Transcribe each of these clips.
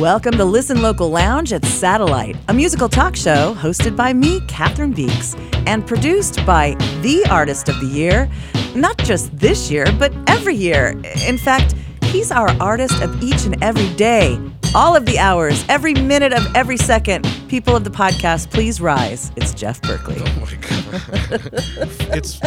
Welcome to Listen Local Lounge at Satellite, a musical talk show hosted by me, Cathryn Beeks, and produced by the Artist of the Year. Not just this year, but every year. In fact, he's our artist of each and every day, all of the hours, every minute of every second. People of the podcast, please rise. It's Jeff Berkley. Oh my god! it's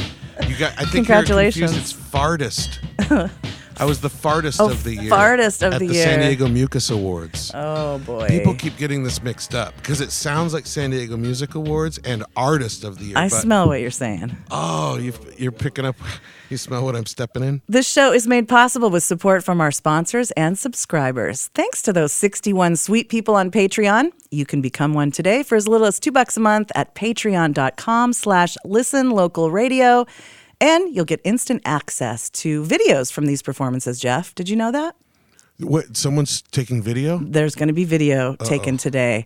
you got. I think Congratulations. It's fartest. I was the fartest Oh, of the year. fartest of at the the year. San Diego Mucus Awards. Oh boy. People keep getting this mixed up because it sounds like San Diego Music Awards and Artist of the Year. I smell what you're saying. Oh, you, you're picking up. You smell what I'm stepping in. This show is made possible with support from our sponsors and subscribers. Thanks to those 61 sweet people on Patreon. You can become one today for as little as two bucks a month at patreon.com slash listen local radio. And you'll get instant access to videos from these performances, Jeff. Did you know that? What? Someone's taking video? There's going to be video taken today.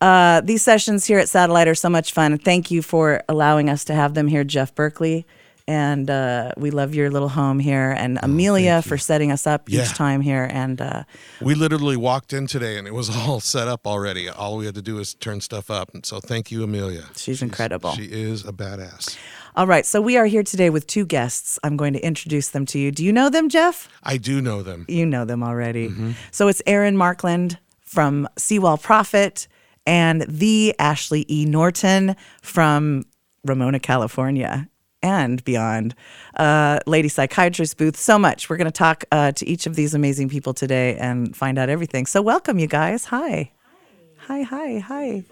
Uh, these sessions here at Satellite are so much fun. Thank you for allowing us to have them here, Jeff Berkley. And uh, we love your little home here, and Amelia for setting us up Yeah. each time here. And uh, We literally walked in today and it was all set up already. All we had to do is turn stuff up. And so thank you, Amelia. She's incredible. She is a badass. All right, so we are here today with two guests. I'm going to introduce them to you. Do you know them, Jeff? I do know them. You know them already. So it's Aaron Markland from Seawall Prophet and the Ashley E. Norton from Ramona, California. And beyond, uh, Lady Psychiatrist Booth. So much. We're going to talk uh, to each of these amazing people today and find out everything. So, welcome, you guys. Hi. Hi, hi, hi.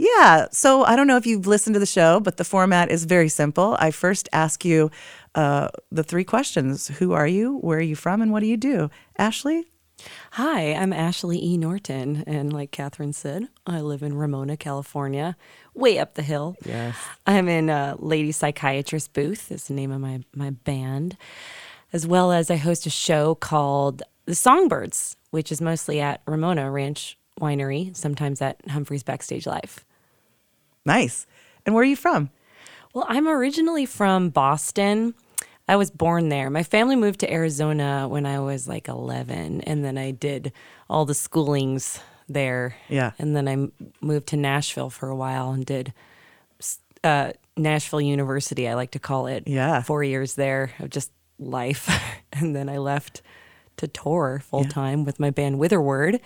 Yeah. So I don't know if you've listened to the show, but the format is very simple. I first ask you uh, the three questions Who are you? Where are you from? And what do you do? Ashley? Hi, I'm Ashley E. Norton, and like Cathryn said, I live in Ramona, California, way up the hill. Yes. I'm in uh, Lady Psychiatrist Booth, is the name of my, my band, as well as I host a show called The Songbirds, which is mostly at Ramona Ranch Winery, sometimes at Humphreys Backstage Live. Nice. And where are you from? Well, I'm originally from Boston. I was born there. My family moved to Arizona when I was like 11, and then I did all the schoolings there. Yeah. And then I m- moved to Nashville for a while and did uh, Nashville University, I like to call it. Yeah. Four years there of just life. and then I left to tour full time with my band Witherword.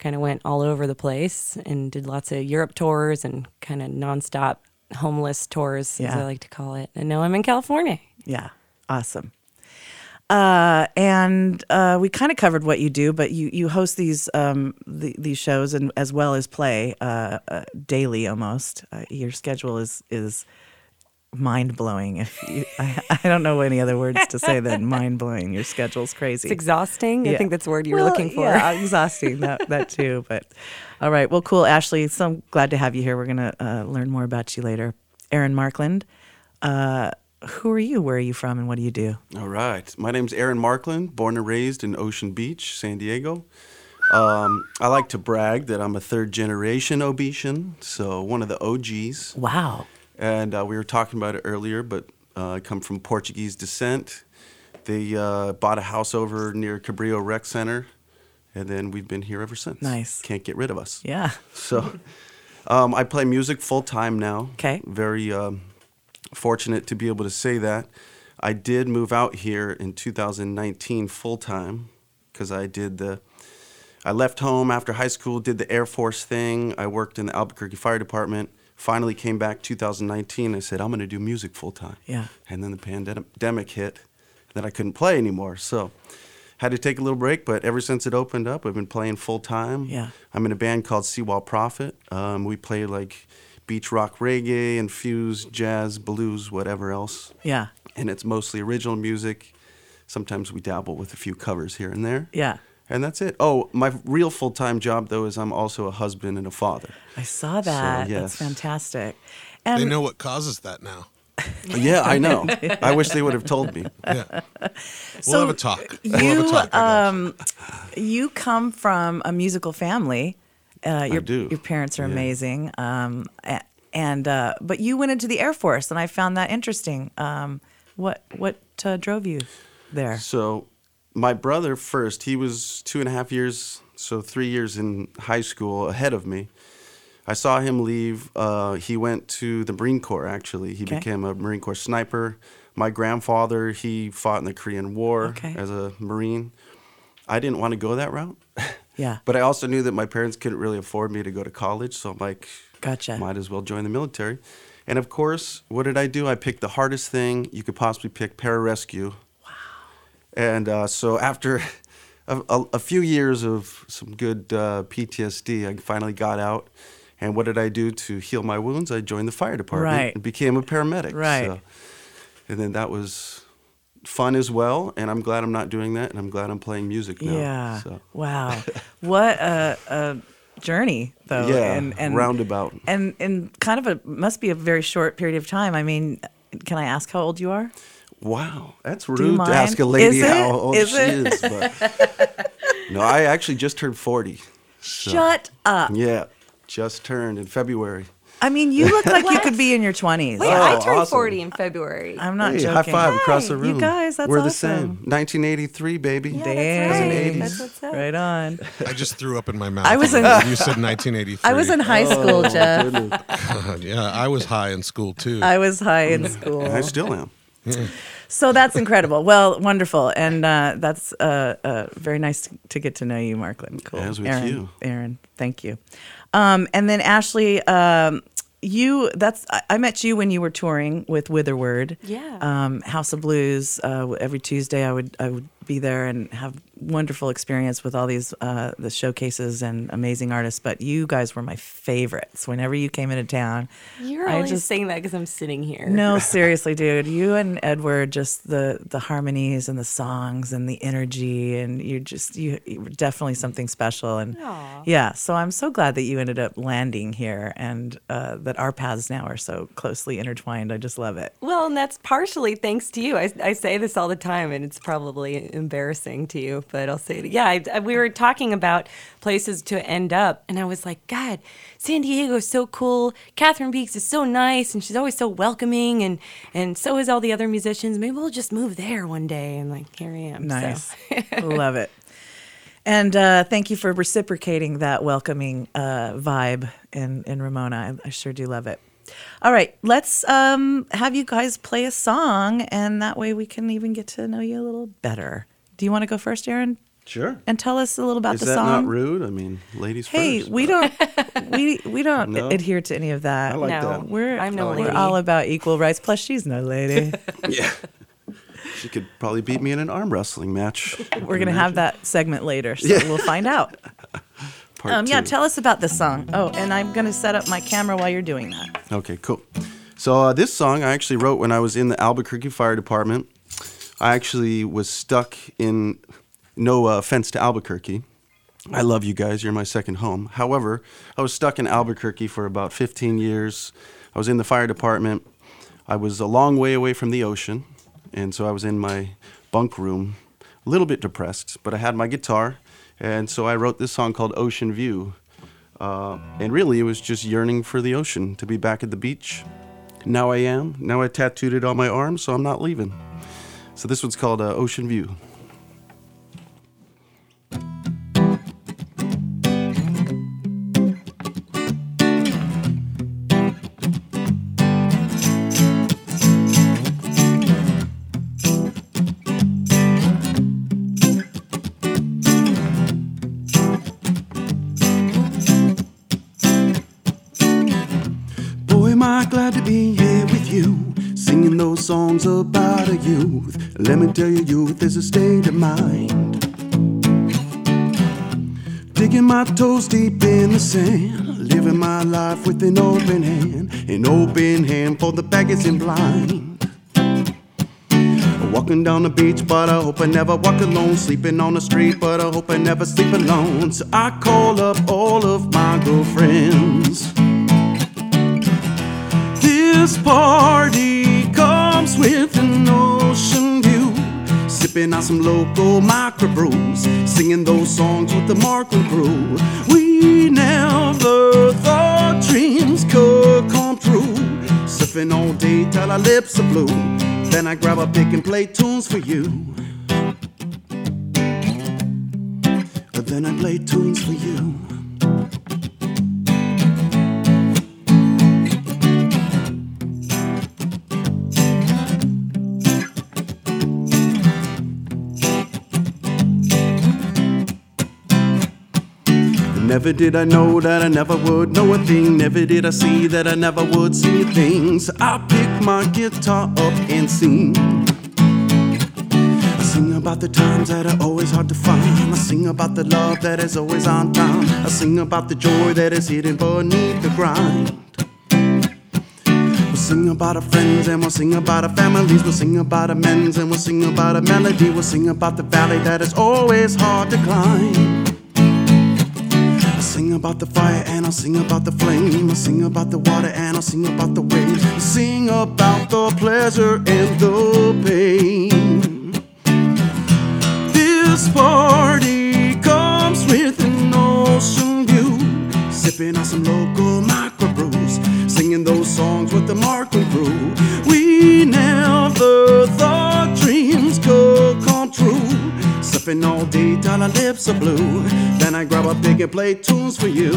Kind of went all over the place and did lots of Europe tours and kind of nonstop homeless tours, as I like to call it. And now I'm in California. Yeah. Awesome. Uh, and uh, we kind of covered what you do, but you, you host these um, the, these shows and as well as play uh, uh, daily almost. Uh, your schedule is is mind blowing. If you, I, I don't know any other words to say than mind blowing. Your schedule's crazy. It's exhausting. I think that's the word you're Well, looking for. Yeah, exhausting that that too. But all right, well, cool, Ashley. So I'm glad to have you here. We're gonna uh, learn more about you later. Aaron Markland, uh, who are you? Where are you from? And what do you do? All right. My name's Aaron Markland, born and raised in Ocean Beach, San Diego. Um, I like to brag that I'm a third generation OBecian, so one of the OGs. Wow. And uh, we were talking about it earlier, but uh, I come from Portuguese descent. They uh, bought a house over near Cabrillo Rec Center, and then we've been here ever since. Nice. Can't get rid of us. Yeah. So um, I play music full time now. 'Kay. Very um, fortunate to be able to say that. I did move out here in 2019 full time because I did the. I left home after high school, did the Air Force thing. I worked in the Albuquerque Fire Department. Finally came back 2019. I said I'm going to do music full time. Yeah. And then the pandemic hit, and then I couldn't play anymore. So had to take a little break, but ever since it opened up, I've been playing full time. Yeah. I'm in a band called Seawall Prophet. Um, we play like beach rock reggae, infused jazz, blues, whatever else. Yeah. And it's mostly original music. Sometimes we dabble with a few covers here and there. Yeah. And that's it. Oh, my real full time job, though, is I'm also a husband and a father. I saw that. That's yes. fantastic. They know what causes that now. yeah, I know. I wish they would have told me. Yeah. We'll So have a talk. We'll have a you, talk. I got you. um, you come from a musical family. Uh, your, do. Your parents are Yeah. amazing. Um, and uh, but you went into the Air Force, and I found that interesting. Um, what what uh, drove you there? So, my brother first, he was two and a half years so three years in high school ahead of me. I saw him leave. Uh, he went to the Marine Corps. Actually, he Okay. became a Marine Corps sniper. My grandfather, he fought in the Korean War Okay. as a Marine. I didn't want to go that route. Yeah. But I also knew that my parents couldn't really afford me to go to college, so I'm like, Gotcha. might as well join the military. And of course, what did I do? I picked the hardest thing you could possibly pick pararescue. And uh, so after a, a, a few years of some good uh, PTSD, I finally got out. And what did I do to heal my wounds? I joined the fire department Right. and became a paramedic. Right. So- and then that was fun as well. And I'm glad I'm not doing that. And I'm glad I'm playing music now. Yeah. So. Wow. what a, a journey, though. Yeah, And, and roundabout. And and kind of a must be a very short period of time. I mean, can I ask how old you are? Wow, that's rude to ask a lady Is it? how old Is she it? is. But no, I actually just turned 40. So, Shut up. Yeah, just turned in February. I mean, you look like you could be in your twenties. Wait, I Oh, turned awesome. 40 in February. I'm not hey, joking. high five across the room. You guys, that's We're the same. 1983, baby. Yeah, Damn. that's right. 80s. That's what's up. Right on. I just threw up in my mouth. I was in- You said 1983. I was in high oh, school, Jeff. Yeah, I was high in school too. I was high in mm. school. I still am. So that's incredible. Well, wonderful, and uh, that's uh, uh, very nice to, to get to know you, Markland. Cool. As with Aaron, you. Aaron. Thank you. Um, and then Ashley, um, you that's I, I met you when you were touring with Witherword. Yeah. Um, House of Blues. Uh, every Tuesday, I would I would be there and have wonderful experience with all these uh, the showcases and amazing artists. But you guys were my favorites. Whenever you came into town, You're I only just saying that because I'm sitting here. no, seriously, dude. You and Edward, just the the harmonies and the songs and the energy, and you just you, you were definitely something special. And Aw. yeah, so I'm so glad that you ended up landing here, and uh, that our paths now are so closely intertwined. I just love it. Well, and that's partially thanks to you. I, I say this all the time, and it's probably embarrassing to you, but I'll say it. Yeah, I, I- we were talking about places to end up, and I was like, God, San Diego is so cool. Cathryn Beeks is so nice, and she's always so welcoming, and and so is all the other musicians. Maybe we'll just move there one day. And like, here I am. so. Nice, love it. And uh, thank you for reciprocating that welcoming uh, vibe in in Ramona. I, I sure do love it. All right, let's um, have you guys play a song, and that way we can even get to know you a little better. Do you want to go first, Aaron, Sure. and tell us a little about Is the that song? not rude? I mean, ladies Hey, first. we don't we we don't No? adhere to any of that. I like no, that. we're I'm no I we're lady. all about equal rights. Plus, she's no lady. yeah. She could probably beat me in an arm wrestling match. We're gonna have that segment later, so Yeah. we'll find out. Part Um, yeah, two. tell us about this song. Oh, and I'm gonna set up my camera while you're doing that. Okay, cool. So uh, this song I actually wrote when I was in the Albuquerque Fire Department. I actually was stuck in. No offense to Albuquerque. I love you guys. You're my second home. However, I was stuck in Albuquerque for about 15 years. I was in the fire department. I was a long way away from the ocean, and so I was in my bunk room, a little bit depressed. But I had my guitar, and so I wrote this song called "Ocean View." Uh, and really, it was just yearning for the ocean, to be back at the beach. Now I am. Now I tattooed it on my arm, so I'm not leaving. So this one's called uh, Ocean View. Songs about a youth. Let me tell you, youth is a state of mind. Digging my toes deep in the sand, living my life with an open hand, an open hand for the beggars and blind. Walking down the beach, but I hope I never walk alone. Sleeping on the street, but I hope I never sleep alone. So I call up all of my girlfriends. This party with an ocean view. Sipping on some local microbrews, singing those songs with the Markland crew. We never thought dreams could come true. Surfing all day till our lips are blue. Then I grab a pick and play tunes for you. But then I play tunes for you. Never did I know that I never would know a thing. Never did I see that I never would see things. I pick my guitar up and sing. I sing about the times that are always hard to find. I sing about the love that is always on time. I sing about the joy that is hidden beneath the grind. We'll sing about our friends and we'll sing about our families. We'll sing about our amends and we'll sing about a melody. We'll sing about the valley that is always hard to climb. Sing about the fire and I'll sing about the flame. I'll sing about the water and I'll sing about the waves. I'll sing about the pleasure and the pain. This party comes with an ocean view. Sipping on some local microbrews. Singing those songs with the Markland crew. We never thought Sipping all day till our lips are blue. Then I grab a pick and play tunes for you.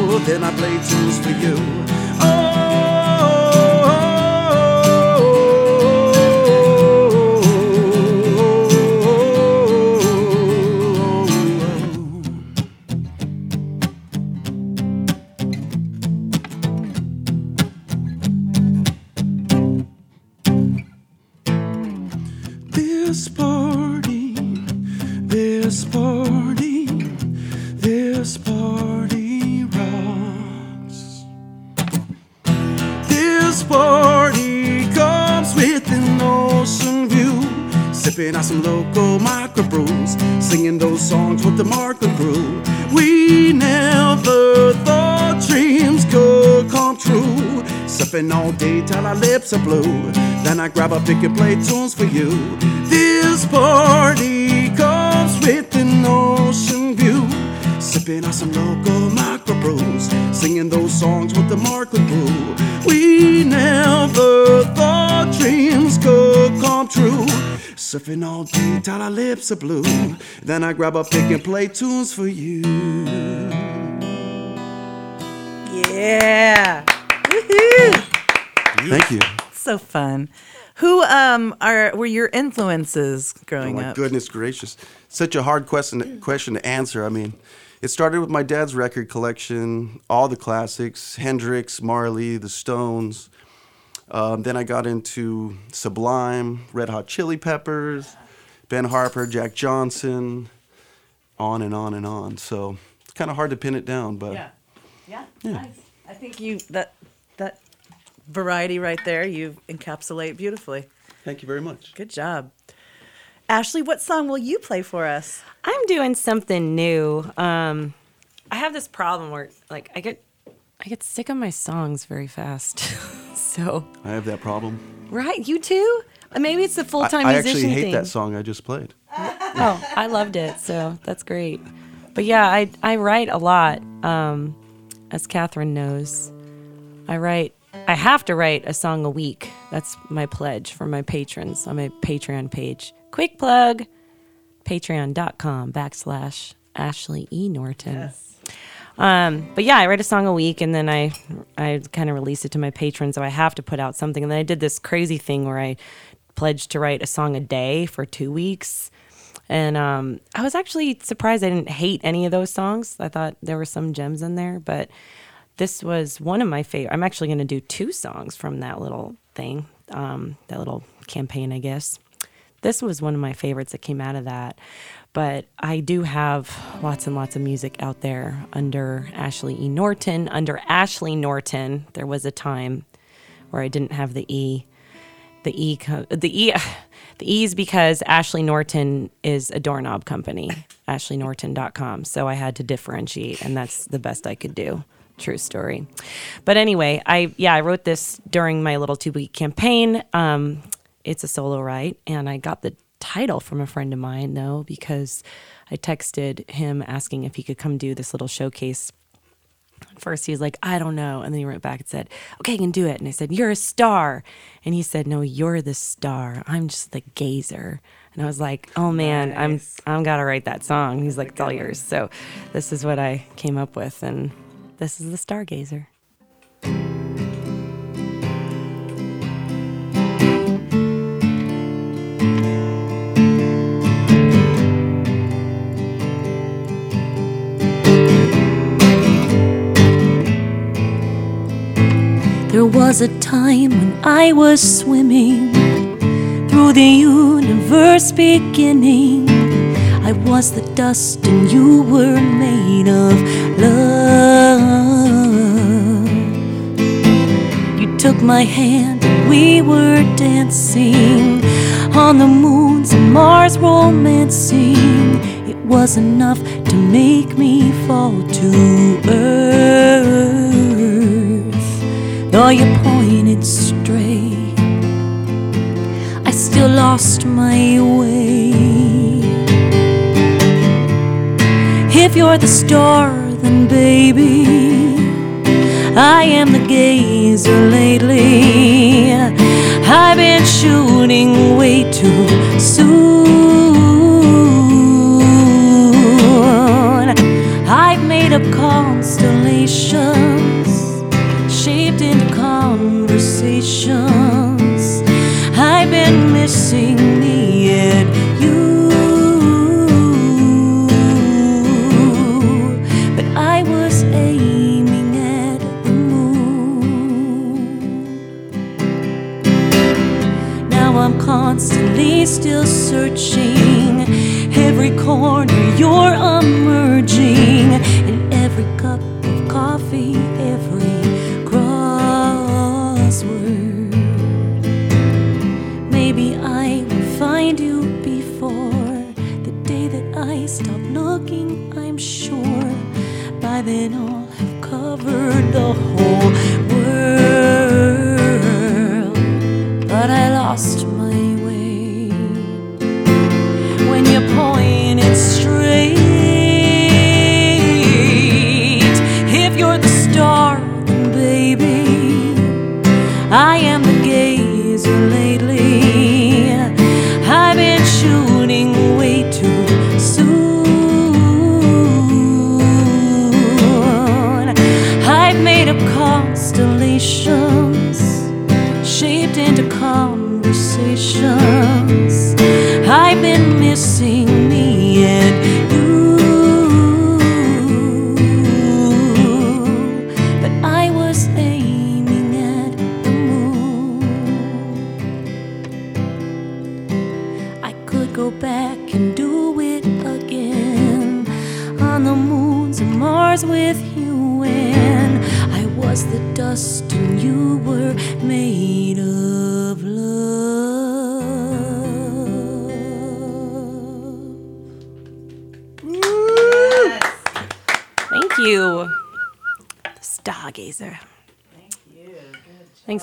Oh, then I play tunes for you. This party, this party, this party rocks. This party comes with an ocean view. Sipping on some local microbrews, singing those songs with the Markland crew. We never Sipping all day till our lips are blue. Then I grab a pick and play tunes for you. This party comes with an ocean view. Sipping on some local microbrews, singing those songs with the Markland crew. We never thought dreams could come true. Surfing all day till our lips are blue. Then I grab a pick and play tunes for you. Yeah. Woohoo. Thank you. So fun. Who um are were your influences growing Oh growing my up? goodness gracious. Such a hard question question to answer. I mean, it started with my dad's record collection, all the classics, Hendrix, Marley, The Stones. Um, then I got into Sublime, Red Hot Chili Peppers, Ben Harper, Jack Johnson, on and on and on. So it's kind of hard to pin it down, but Yeah. Yeah. Nice. I think you that that variety right there you encapsulate beautifully. thank you very much. Good job. Ashley, what song will you play for us? I'm doing something new. Um, I have this problem where, like, I get, I get sick of my songs very fast. so, I have that problem. right, you too? Uh, Maybe it's the full time. I, time I musician actually hate thing. that song I just played. Oh, I loved it. So that's great. But yeah, I I write a lot. Um, as Cathryn knows, I write. I have to write a song a week. That's my pledge for my patrons on my Patreon page. Quick plug: Patreon.com backslash Ashley E Norton. Um, but yeah, I write a song a week and then I I kind of release it to my patrons. So I have to put out something. And then I did this crazy thing where I pledged to write a song a day for two weeks. And um, I was actually surprised I didn't hate any of those songs. I thought there were some gems in there, but this was one of my favorite. I'm actually going to do two songs from that little thing, um, that little campaign, I guess. This was one of my favorites that came out of that. But I do have lots and lots of music out there under Ashley E. Norton. Under Ashley Norton, there was a time where I didn't have the E. The E, co- the E, the E is because Ashley Norton is a doorknob company, ashleynorton.com. So I had to differentiate, and that's the best I could do. True story. But anyway, I yeah, I wrote this during my little two week campaign. Um, it's a solo write, and I got the title from a friend of mine though because I texted him asking if he could come do this little showcase First, he was like, I don't know. And then he wrote back and said, Okay, I can do it. And I said, You're a star. And he said, No, you're the star. I'm just the gazer. And I was like, Oh man, I'm I'm gotta write that song. He's like, It's all yours. So this is what I came up with, and this is the stargazer. There was a time when I was swimming through the universe beginning. I was the dust and you were made of love. Took my hand and we were dancing on the moons and Mars romancing. It was enough to make me fall to earth. Though you pointed straight, I still lost my way. If you're the star, then baby, I am the gazer lately. I've been shooting way too soon. I've made up constellations, shaped into conversations. Still searching. Every corner you're emerging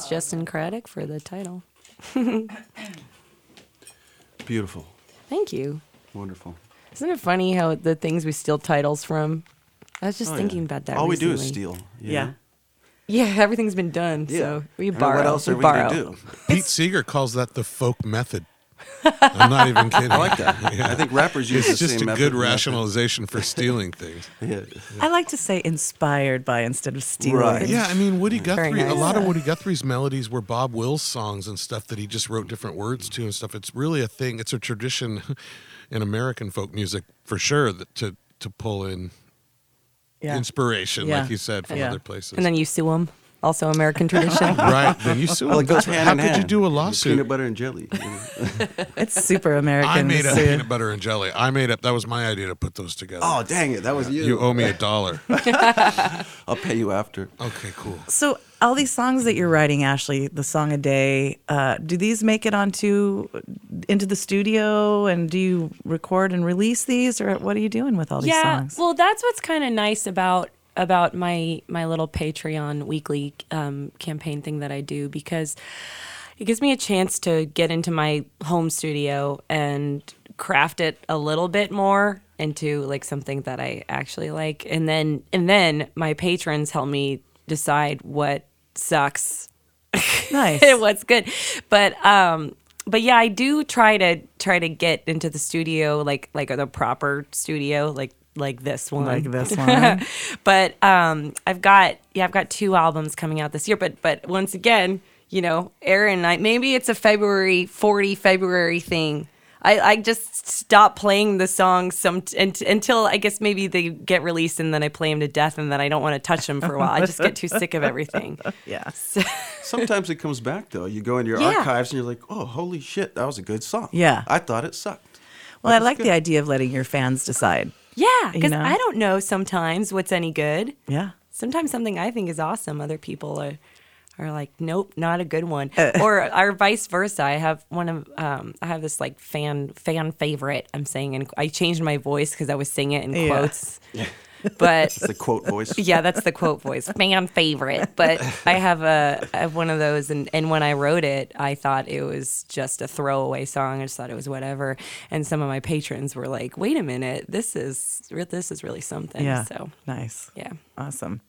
Thanks, Justin Craddock, for the title. Beautiful. Thank you. Wonderful. Isn't it funny how the things we steal titles from? I was just Oh, thinking yeah. about that. All we do is steal. you Yeah. Yeah, everything's been done, Yeah. so we I mean, borrow. What else are we borrow. gonna do? Pete Seeger calls that the folk method. I'm not even kidding. I like that. I think rappers use It's the just same a method good and method. rationalization for stealing things. Yeah. I like to say inspired by instead of stealing. Right. Yeah, I mean Woody Very Guthrie. A nice. lot of Woody Guthrie's melodies were Bob Wills songs and stuff that he just wrote different words to and stuff. It's really a thing. It's a tradition in American folk music for sure that to to pull in Yeah. inspiration, Yeah. like you said, from Yeah. other places. And then you sue them. Also American tradition. right, then you sue. Well, it goes hand How in could hand. you do a The lawsuit? Peanut butter and jelly. you know? It's super American. I made to up sue. peanut butter and jelly. I made up. That was my idea to put those together. oh, dang it. That was you. you owe me a dollar. I'll pay you after. Okay, cool. So all these songs that you're writing, Ashley, the song a day, uh, do these make it onto into the studio? And do you record and release these, or what are you doing with all these yeah, songs? well, that's what's kind of nice about about my my little Patreon weekly um, campaign thing that I do because it gives me a chance to get into my home studio and craft it a little bit more into like something that I actually like, and then and then my patrons help me decide what sucks Nice. what's good. But um but yeah, I do try to try to get into the studio like like the proper studio like like this one. Like this one. but um I've got yeah, I've got two albums coming out this year, but but once again, you know, Aaron and I maybe it's a February 40 February thing. I, I just stop playing the songs some and, until I guess maybe they get released and then I play them to death and then I don't want to touch them for a while. I just get too sick of everything. yes. Sometimes it comes back though. You go into your Yeah. archives and you're like, oh, holy shit, that was a good song. Yeah. I thought it sucked. Well, I like good. the idea of letting your fans decide. Yeah, because know? I don't know sometimes what's any good. Yeah. Sometimes something I think is awesome, other people are are like, nope, not a good one. Uh. or or vice versa. I have one of um, I have this like fan fan favorite. I'm saying, and I changed my voice because I was singing it in Yeah. quotes. But It's the quote voice. yeah, that's the quote voice, fan favorite. But I have a I have one of those, and and when I wrote it, I thought it was just a throwaway song. I just thought it was whatever. And some of my patrons were like, "Wait a minute, this is this is really something." Yeah. So Nice. yeah. Awesome.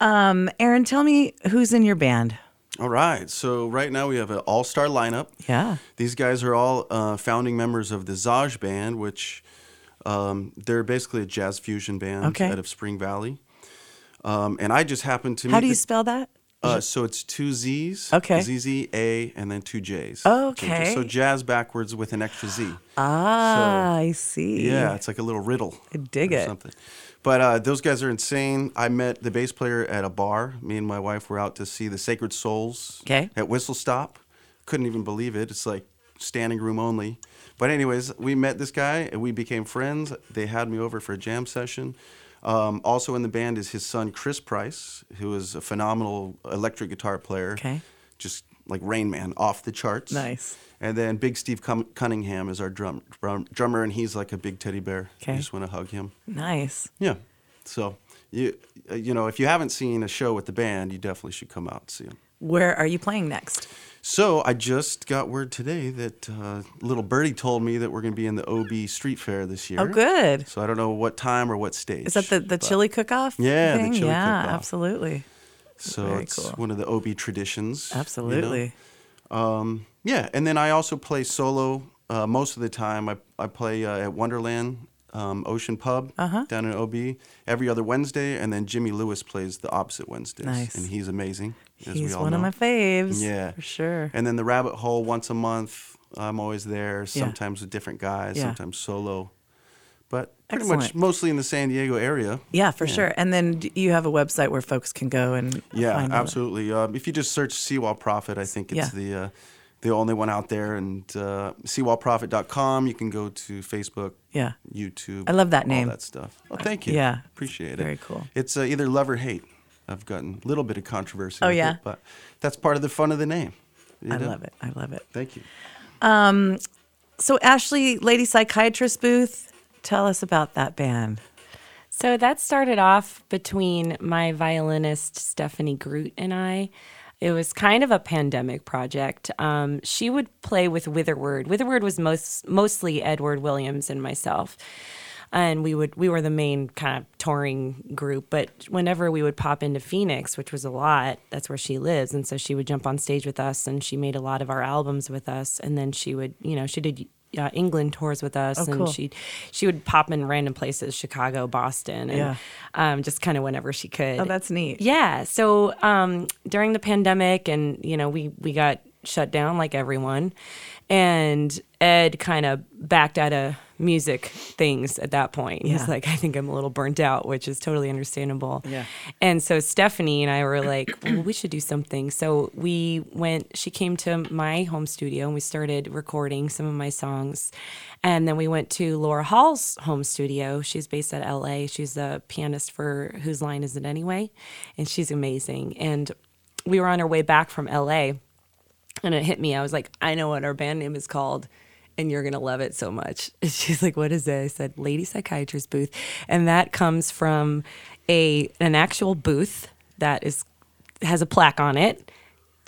Um, Aaron, tell me who's in your band. All right. So right now we have an all-star lineup. Yeah. These guys are all uh, founding members of the Zzajj Band, which um, they're basically a jazz fusion band Okay. out of Spring Valley. Um, and I just happened to How do you the- spell that? Uh, so it's two Z's. Okay. ZZ A and then two J's. Okay. So, so jazz backwards with an extra Z. Ah, I see. Yeah, it's like a little riddle. I dig or it. Something. But uh, those guys are insane. I met the bass player at a bar. Me and my wife were out to see the Sacred Souls Okay. at Whistle Stop. Couldn't even believe it. It's like standing room only. But anyways, we met this guy and we became friends. They had me over for a jam session. Um, also in the band is his son Chris Price, who is a phenomenal electric guitar player. Okay. Just like Rain Man, off the charts. Nice. And then Big Steve Cunningham is our drum, drum drummer, and he's like a big teddy bear. Okay. You just want to hug him. Nice. Yeah. So you uh, you know if you haven't seen a show with the band, you definitely should come out and see them. Where are you playing next? So I just got word today that uh, little birdie told me that we're going to be in the OB Street Fair this year. Oh, good. So I don't know what time or what stage. Is that the, the chili cook-off? Yeah, the thing? chili yeah, cook-off. absolutely. So Very it's cool. one of the OB traditions. you know? Absolutely. Um, yeah, and then I also play solo uh, most of the time. I, I play uh, at Wonderland um, Ocean Pub Uh-huh. down in OB every other Wednesday, and then Jimmy Lewis plays the opposite Wednesdays. Nice. And he's amazing, as we He's one of my faves. Yeah. For sure. And then the Rabbit Hole once a month. I'm always there, sometimes with different guys, Yeah. sometimes solo. But pretty much mostly in the San Diego area. yeah, for sure. And then you have a website where folks can go and Yeah, absolutely. Um, if you just search Seawall Prophet, I think it's Yeah. the uh, the only one out there. And uh, seawallprophet.com. You can go to Facebook, Yeah. YouTube. I love that all name. that stuff. Well, thank you. Yeah. appreciate it. Very cool. It's uh, either love or hate. I've gotten a little bit of controversy. Oh, yeah? it, but that's part of the fun of the name. you I love it. I love it. Thank you. Um, So, Ashley, Lady Psychiatrist Booth, tell us about that band. So that started off between my violinist Stephanie Groot and I. It was kind of a pandemic project. Um, she would play with Witherword. Witherword was most mostly Edward Williams and myself, and we would we were the main kind of touring group. But whenever we would pop into Phoenix, which was a lot, that's where she lives, and so she would jump on stage with us, and she made a lot of our albums with us. And then she would, you know, she did uh, England tours with us, Oh, and cool. she she would pop in random places, Chicago, Boston, and Yeah. um, just kind of whenever she could. Oh, that's neat. Yeah. So um, during the pandemic, and you know, we we got shut down like everyone, and Ed kind of backed out of music things at that point. Yeah. He's like, I think I'm a little burnt out, which is totally understandable. Yeah. And so Stephanie and I were like, well, we should do something. So we went, she came to my home studio and we started recording some of my songs. And then we went to Laura Hall's home studio. She's based at LA. She's the pianist for Whose Line Is It Anyway? And she's amazing. And we were on our way back from LA and it hit me. I was like, I know what our band name is called, and you're gonna love it so much. And she's like, What is it? I said, Lady Psychiatrist Booth, and that comes from a an actual booth that is has a plaque on it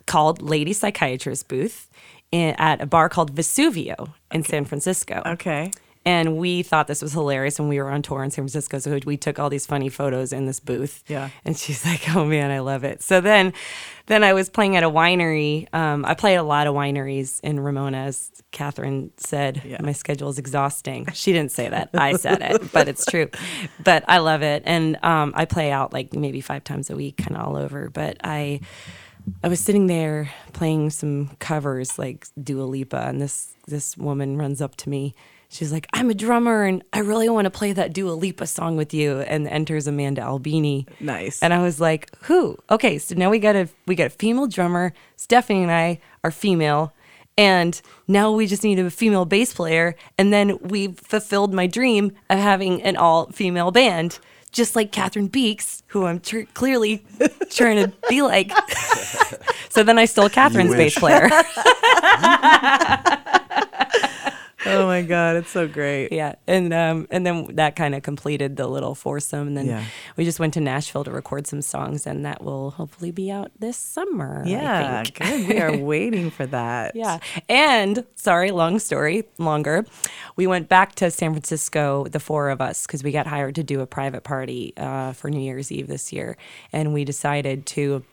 called Lady Psychiatrist Booth in, at a bar called Vesuvio in San Francisco. Okay. And we thought this was hilarious when we were on tour in San Francisco. So we took all these funny photos in this booth. Yeah. And she's like, "Oh man, I love it." So then, then I was playing at a winery. Um, I play at a lot of wineries in Ramona, as Cathryn said. Yeah. My schedule is exhausting. She didn't say that. I said it, but it's true. But I love it, and um, I play out like maybe five times a week, kind of all over. But I. I was sitting there playing some covers like Dua Lipa, and this this woman runs up to me. She's like, "I'm a drummer, and I really want to play that Dua Lipa song with you." And enters Amanda Albini. Nice. And I was like, "Who? Okay, so now we got a we got a female drummer. Stephanie and I are female." And now we just need a female bass player. And then we fulfilled my dream of having an all female band, just like Cathryn Beeks, who I'm tr- clearly trying to be like. so then I stole Cathryn's bass player. oh my god, it's so great. yeah. And um, and then that kind of completed the little foursome. And then Yeah. we just went to Nashville to record some songs, and that will hopefully be out this summer. I Yeah, think. good. We are waiting for that. Yeah. And sorry, long story, longer. We went back to San Francisco, the four of us, because we got hired to do a private party uh, for New Year's Eve this year. And we decided to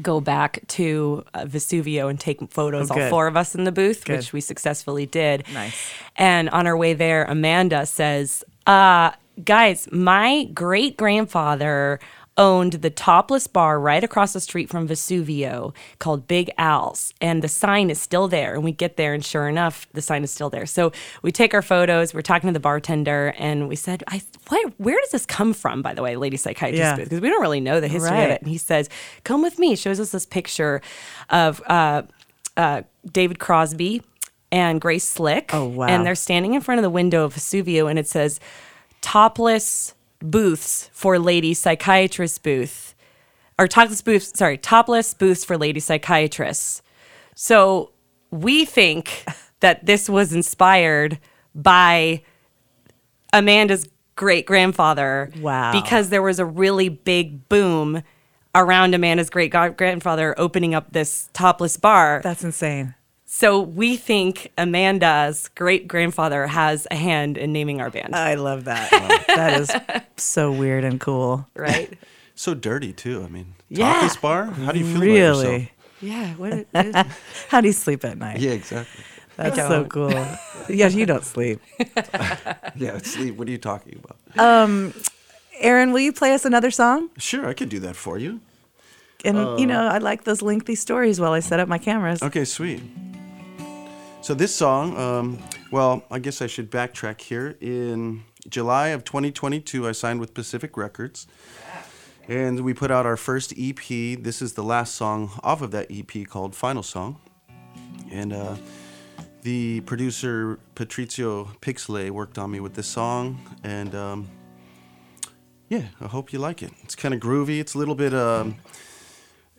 go back to uh, Vesuvio and take photos, Oh, all four of us in the booth, Good. which we successfully did. Nice. And on our way there, Amanda says, uh, guys, my great grandfather owned the topless bar right across the street from Vesuvio called Big Al's. And the sign is still there. And we get there, and sure enough, the sign is still there. So we take our photos, we're talking to the bartender, and we said, I, why, Where does this come from, by the way, Lady Psychiatrist Yeah. Because we don't really know the history Right. of it. And he says, Come with me. Shows us this picture of uh, uh, David Crosby and Grace Slick. Oh, wow. And they're standing in front of the window of Vesuvio, and it says, topless booths for lady psychiatrist booth. Or topless booths, sorry, topless booths for lady psychiatrists. So we think that this was inspired by Amanda's great grandfather. Wow. Because there was a really big boom around Amanda's great grandfather opening up this topless bar. That's insane. So we think Amanda's great grandfather has a hand in naming our band, I love that. that is so weird and cool. right? So dirty too. I mean, Yeah. topless bar. How do you feel about yourself? Really? yeah. What it is. How do you sleep at night? Yeah, exactly. That's so cool. yeah, you don't sleep. Yeah, sleep. What are you talking about? Um, Aaron, will you play us another song? Sure, I could do that for you. And you know, I like those lengthy stories while I set up my cameras. Okay, sweet. So this song, um, well, I guess I should backtrack here. In July of 2022, I signed with Pacific Records, and we put out our first EP. This is the last song off of that EP called Final Song, and uh, the producer Patrizio Pixley worked on me with this song, and um, yeah, I hope you like it. It's kind of groovy. It's a little bit. Um,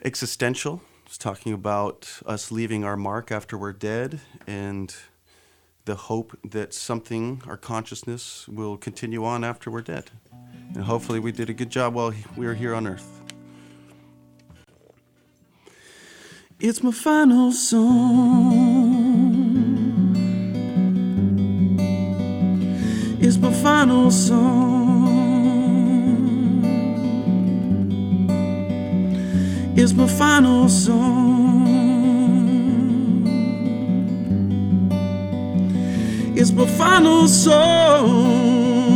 existential. Talking about us leaving our mark after we're dead and the hope that something, our consciousness, will continue on after we're dead. And hopefully, we did a good job while we were here on Earth. It's my final song. It's my final song. Is my final song. It's my final song.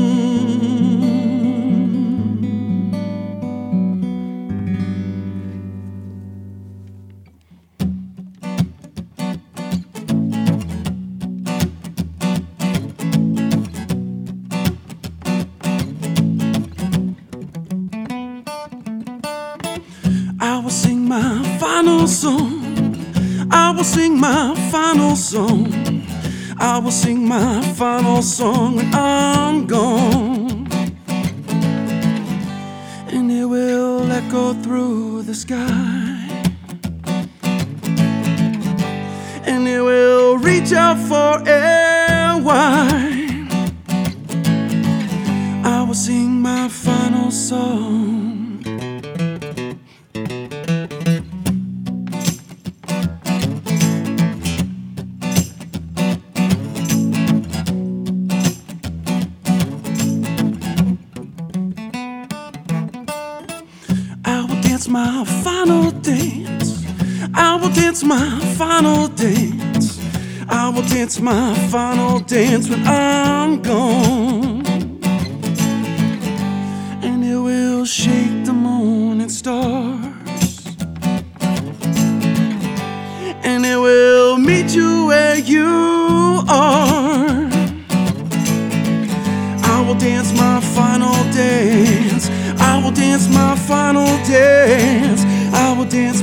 Will sing my final song. I will sing my final song when I'm gone. And it will echo through the sky. And it will reach out for wide. I will dance my final dance when I'm gone. And it will shake the morning stars. And it will meet you where you are. I will dance my final dance. I will dance my final dance. I will dance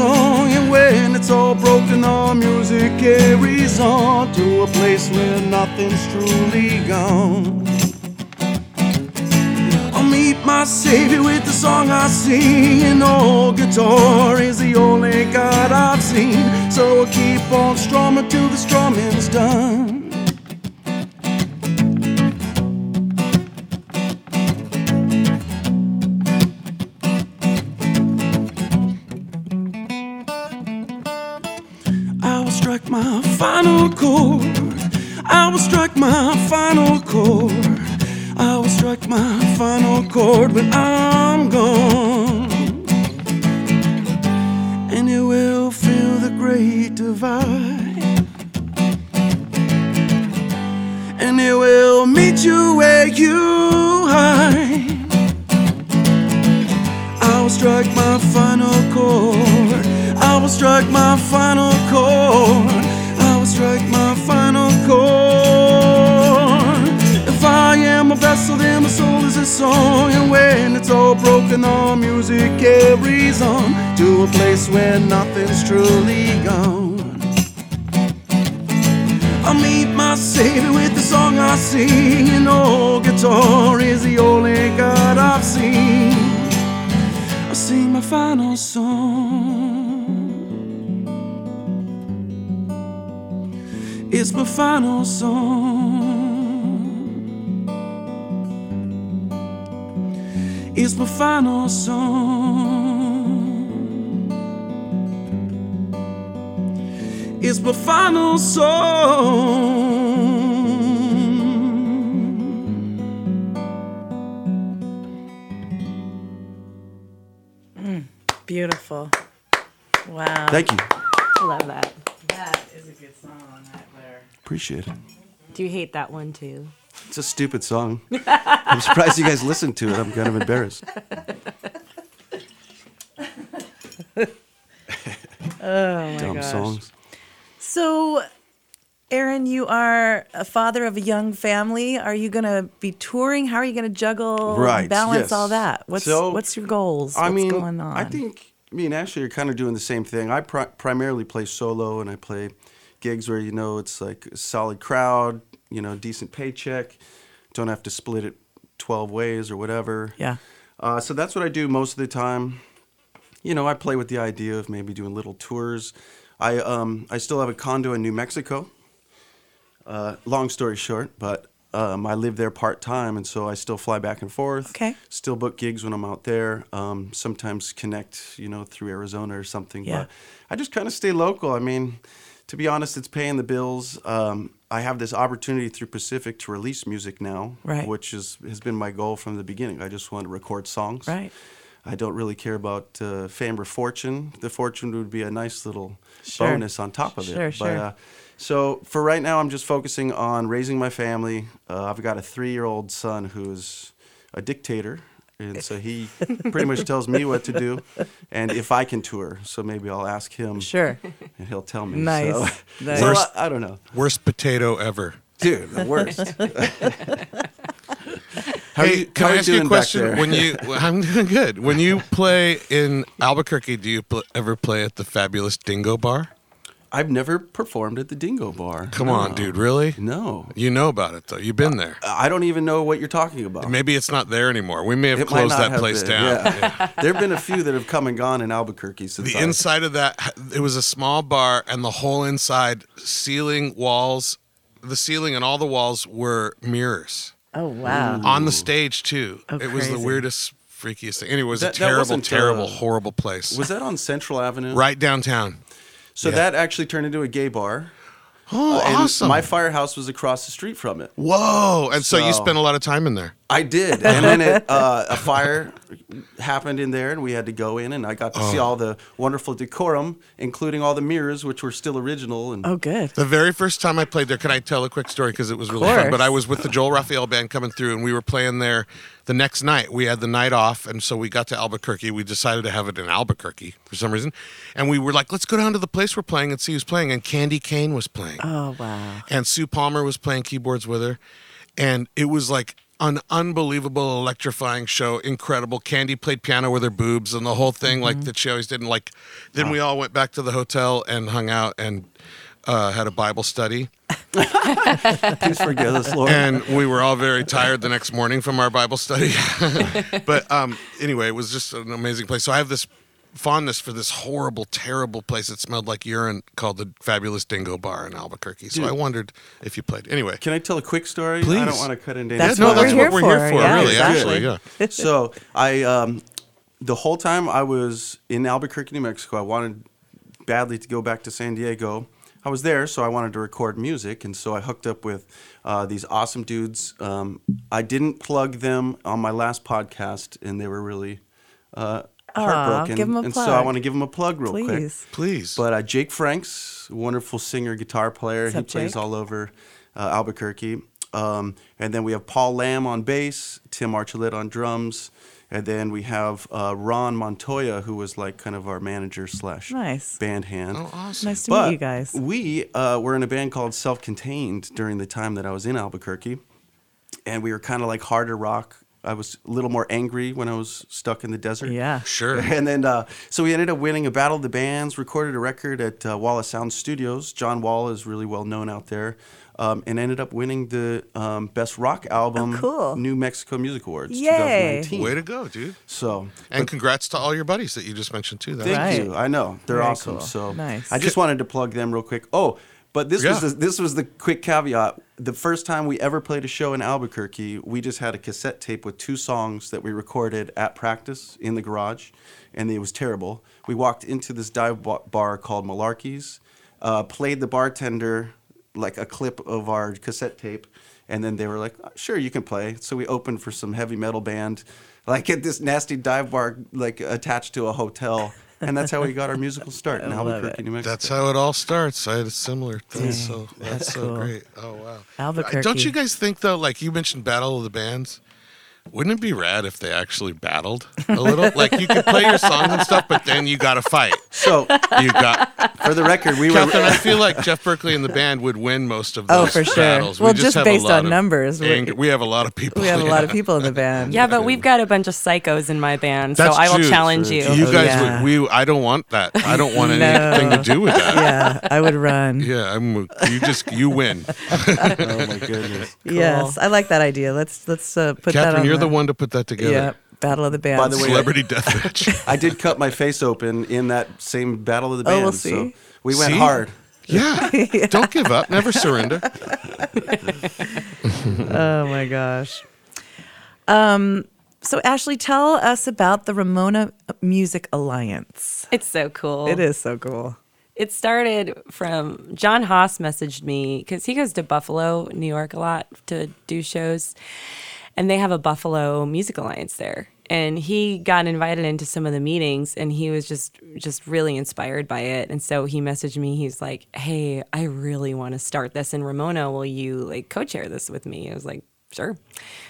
song. And when it's all broken, all music carries on to a place where nothing's truly gone. I'll meet my Savior with the song I sing, and old guitar is the only God I've seen. So I'll keep on strumming till the strumming's done. And it will meet you where you hide. I will strike my final chord. I will strike my final chord. I will strike my final chord. If I am a vessel, song. And when it's all broken, all music carries on to a place where nothing's truly gone. I'll meet my Savior with the song I sing. And old guitar is the only God I've seen. I'll sing my final song. It's my final song. It's my final song. It's my final song. Mm, beautiful. Wow. Thank you. I love that. That is a good song right there. Appreciate it. Do you hate that one too? It's a stupid song. I'm surprised you guys listened to it. I'm kind of embarrassed. Oh my Dumb gosh. songs. So, Aaron, you are a father of a young family. Are you going to be touring? How are you going to juggle, Right, balance yes. all that? What's So, what's your goals? I what's mean, going on? I think me and Ashley are kind of doing the same thing. I pri- primarily play solo, and I play gigs where you know it's like a solid crowd, you know, decent paycheck. Don't have to split it twelve ways or whatever. Yeah. Uh, so that's what I do most of the time. You know, I play with the idea of maybe doing little tours. I um, I still have a condo in New Mexico. Uh, long story short, but um, I live there part time, and so I still fly back and forth. Okay. Still book gigs when I'm out there. Um, sometimes connect, you know, through Arizona or something. Yeah. But I just kind of stay local. I mean, to be honest, it's paying the bills. Um, I have this opportunity through Pacific to release music now, Right. which is has been my goal from the beginning. I just want to record songs. Right. I don't really care about uh, fame or fortune. The fortune would be a nice little Sure. bonus on top of Sure, it. sure. But, uh, so for right now, I'm just focusing on raising my family. Uh, I've got a three-year-old son who's a dictator, and so he pretty much tells me what to do, and if I can tour. So maybe I'll ask him, Sure. and he'll tell me. Nice. So, Nice. so Worst- I, I don't know, Worst potato ever. dude. The worst. How hey, you- can how I ask you a question? When you, I'm doing good. When you play in Albuquerque, do you pl- ever play at the fabulous Dingo Bar? I've never performed at the Dingo Bar. Come on, dude. Really? No, You know about it though. You've been there. I don't even know what you're talking about. Maybe it's not there anymore. We may have It closed that have place been, down. yeah. there have been a few that have come and gone in Albuquerque since The I- inside of that, it was a small bar, and the whole inside ceiling, walls, the ceiling and all the walls were mirrors Oh wow. on the stage too. Oh, it was the weirdest, freakiest thing. Anyway, it was That- a terrible, terrible, uh, horrible place. Was that on Central Avenue? right downtown. So yeah. that actually turned into a gay bar. Oh, and awesome. My firehouse was across the street from it. Whoa! And so, you spent a lot of time in there. I did, and then it, uh, a fire happened in there, and we had to go in, and I got to see Oh. all the wonderful decorum, including all the mirrors, which were still original. And Oh, good. The very first time I played there, can I tell a quick story because it was really course. fun? But I was with the Joel Rafael band coming through, and we were playing there the next night. We had the night off, and so we got to Albuquerque. We decided to have it in Albuquerque for some reason, and we were like, "Let's go down to the place we're playing and see who's playing." And Candye Kane was playing, Oh, wow. and Sue Palmer was playing keyboards with her, and it was like an unbelievable, electrifying show. Incredible. Candye played piano with her boobs and the whole thing, like mm-hmm. that she always didn't like, then we all went back to the hotel and hung out and uh, had a Bible study. please forgive us, Lord. and we were all very tired the next morning from our Bible study. but um, anyway, it was just an amazing place. So I have this fondness for this horrible, terrible place that smelled like urine called the Fabulous Dingo Bar in Albuquerque. So I wondered if you played. Anyway, Can I tell a quick story? Please. I don't want to cut into That's no, that's we're what here we're here for. for, Yeah, really. exactly. Actually, yeah. so I, um, the whole time I was in Albuquerque, New Mexico, I wanted badly to go back to San Diego. I was there, so I wanted to record music, and so I hooked up with uh, these awesome dudes. Um, I didn't plug them on my last podcast, and they were really uh, heartbroken. give 'em a and so I plug. want to give them a plug real quick. Please. Please. But uh, Jake Franks, wonderful singer, guitar player. What's he up, plays Jake? all over uh, Albuquerque. Um, and then we have Paul Lamb on bass, Tim Archuleta on drums, and then we have uh, Ron Montoya, who was like kind of our manager slash Nice. band hand. oh, awesome. Nice to But meet you guys. we uh, were in a band called Self Contained during the time that I was in Albuquerque, and we were kind of like harder rock. I was a little more angry when I was stuck in the desert. Yeah. Sure. And then, uh, so we ended up winning a Battle of the Bands, recorded a record at uh, Wallace Sound Studios. John Wall is really well known out there, um, and ended up winning the um, Best Rock Album Oh, cool. New Mexico Music Awards Yay. 2019. Way to go, dude. So, And congrats to all your buddies that you just mentioned, too. That's thank Right. you. I know they're Very awesome. cool. So, Nice. I just wanted to plug them real quick. Oh, but this was the, this was the quick caveat. The first time we ever played a show in Albuquerque, we just had a cassette tape with two songs that we recorded at practice in the garage, and it was terrible. We walked into this dive bar called Malarkey's, uh, played the bartender like a clip of our cassette tape, and then they were like, "Uh, "Sure, you can play." So we opened for some heavy metal band, like at this nasty dive bar, like attached to a hotel. And that's how we got our musical start in I love Albuquerque, it. New Mexico. That's how it all starts. I had a similar. That's so. That's, that's so cool. great. Oh wow. Albuquerque. Don't you guys think though? Like you mentioned, Battle of the Bands. Wouldn't it be rad if they actually battled a little? like you could play your songs and stuff, but then you got to fight. So, You got. for the record, we were. Cathryn, I feel like Jeff Berkley and the band would win most of Oh, those for sure. battles. Well, we just have based a lot on of numbers, we- anger. We have a lot of people. We have a lot of people in the band. Yeah, but we've got a bunch of psychos in my band, so I will true. challenge you. You Oh, guys, yeah. would, we. I don't want that. I don't want No. anything to do with that. Yeah, I would run. Yeah, I'm. You just you win, oh my goodness. Yes, I like that idea. Let's let's uh, put that on You're the the one to put that together. Yeah, Battle of the Bands. By the way- Celebrity deathmatch. I did cut my face open in that same battle of the Bands. Oh, band. we'll So see. we went See? hard. Yeah. Don't give up. Never surrender. oh my gosh. Um. So Ashley, tell us about the Ramona Music Alliance. It's so cool. It is so cool. It started from John Haas messaged me because he goes to Buffalo, New York a lot to do shows. And they have a Buffalo Music Alliance there. And he got invited into some of the meetings and he was just just really inspired by it. And so he messaged me, he's like, Hey, I really want to start this in Ramona. Will you like co-chair this with me? I was like, Sure.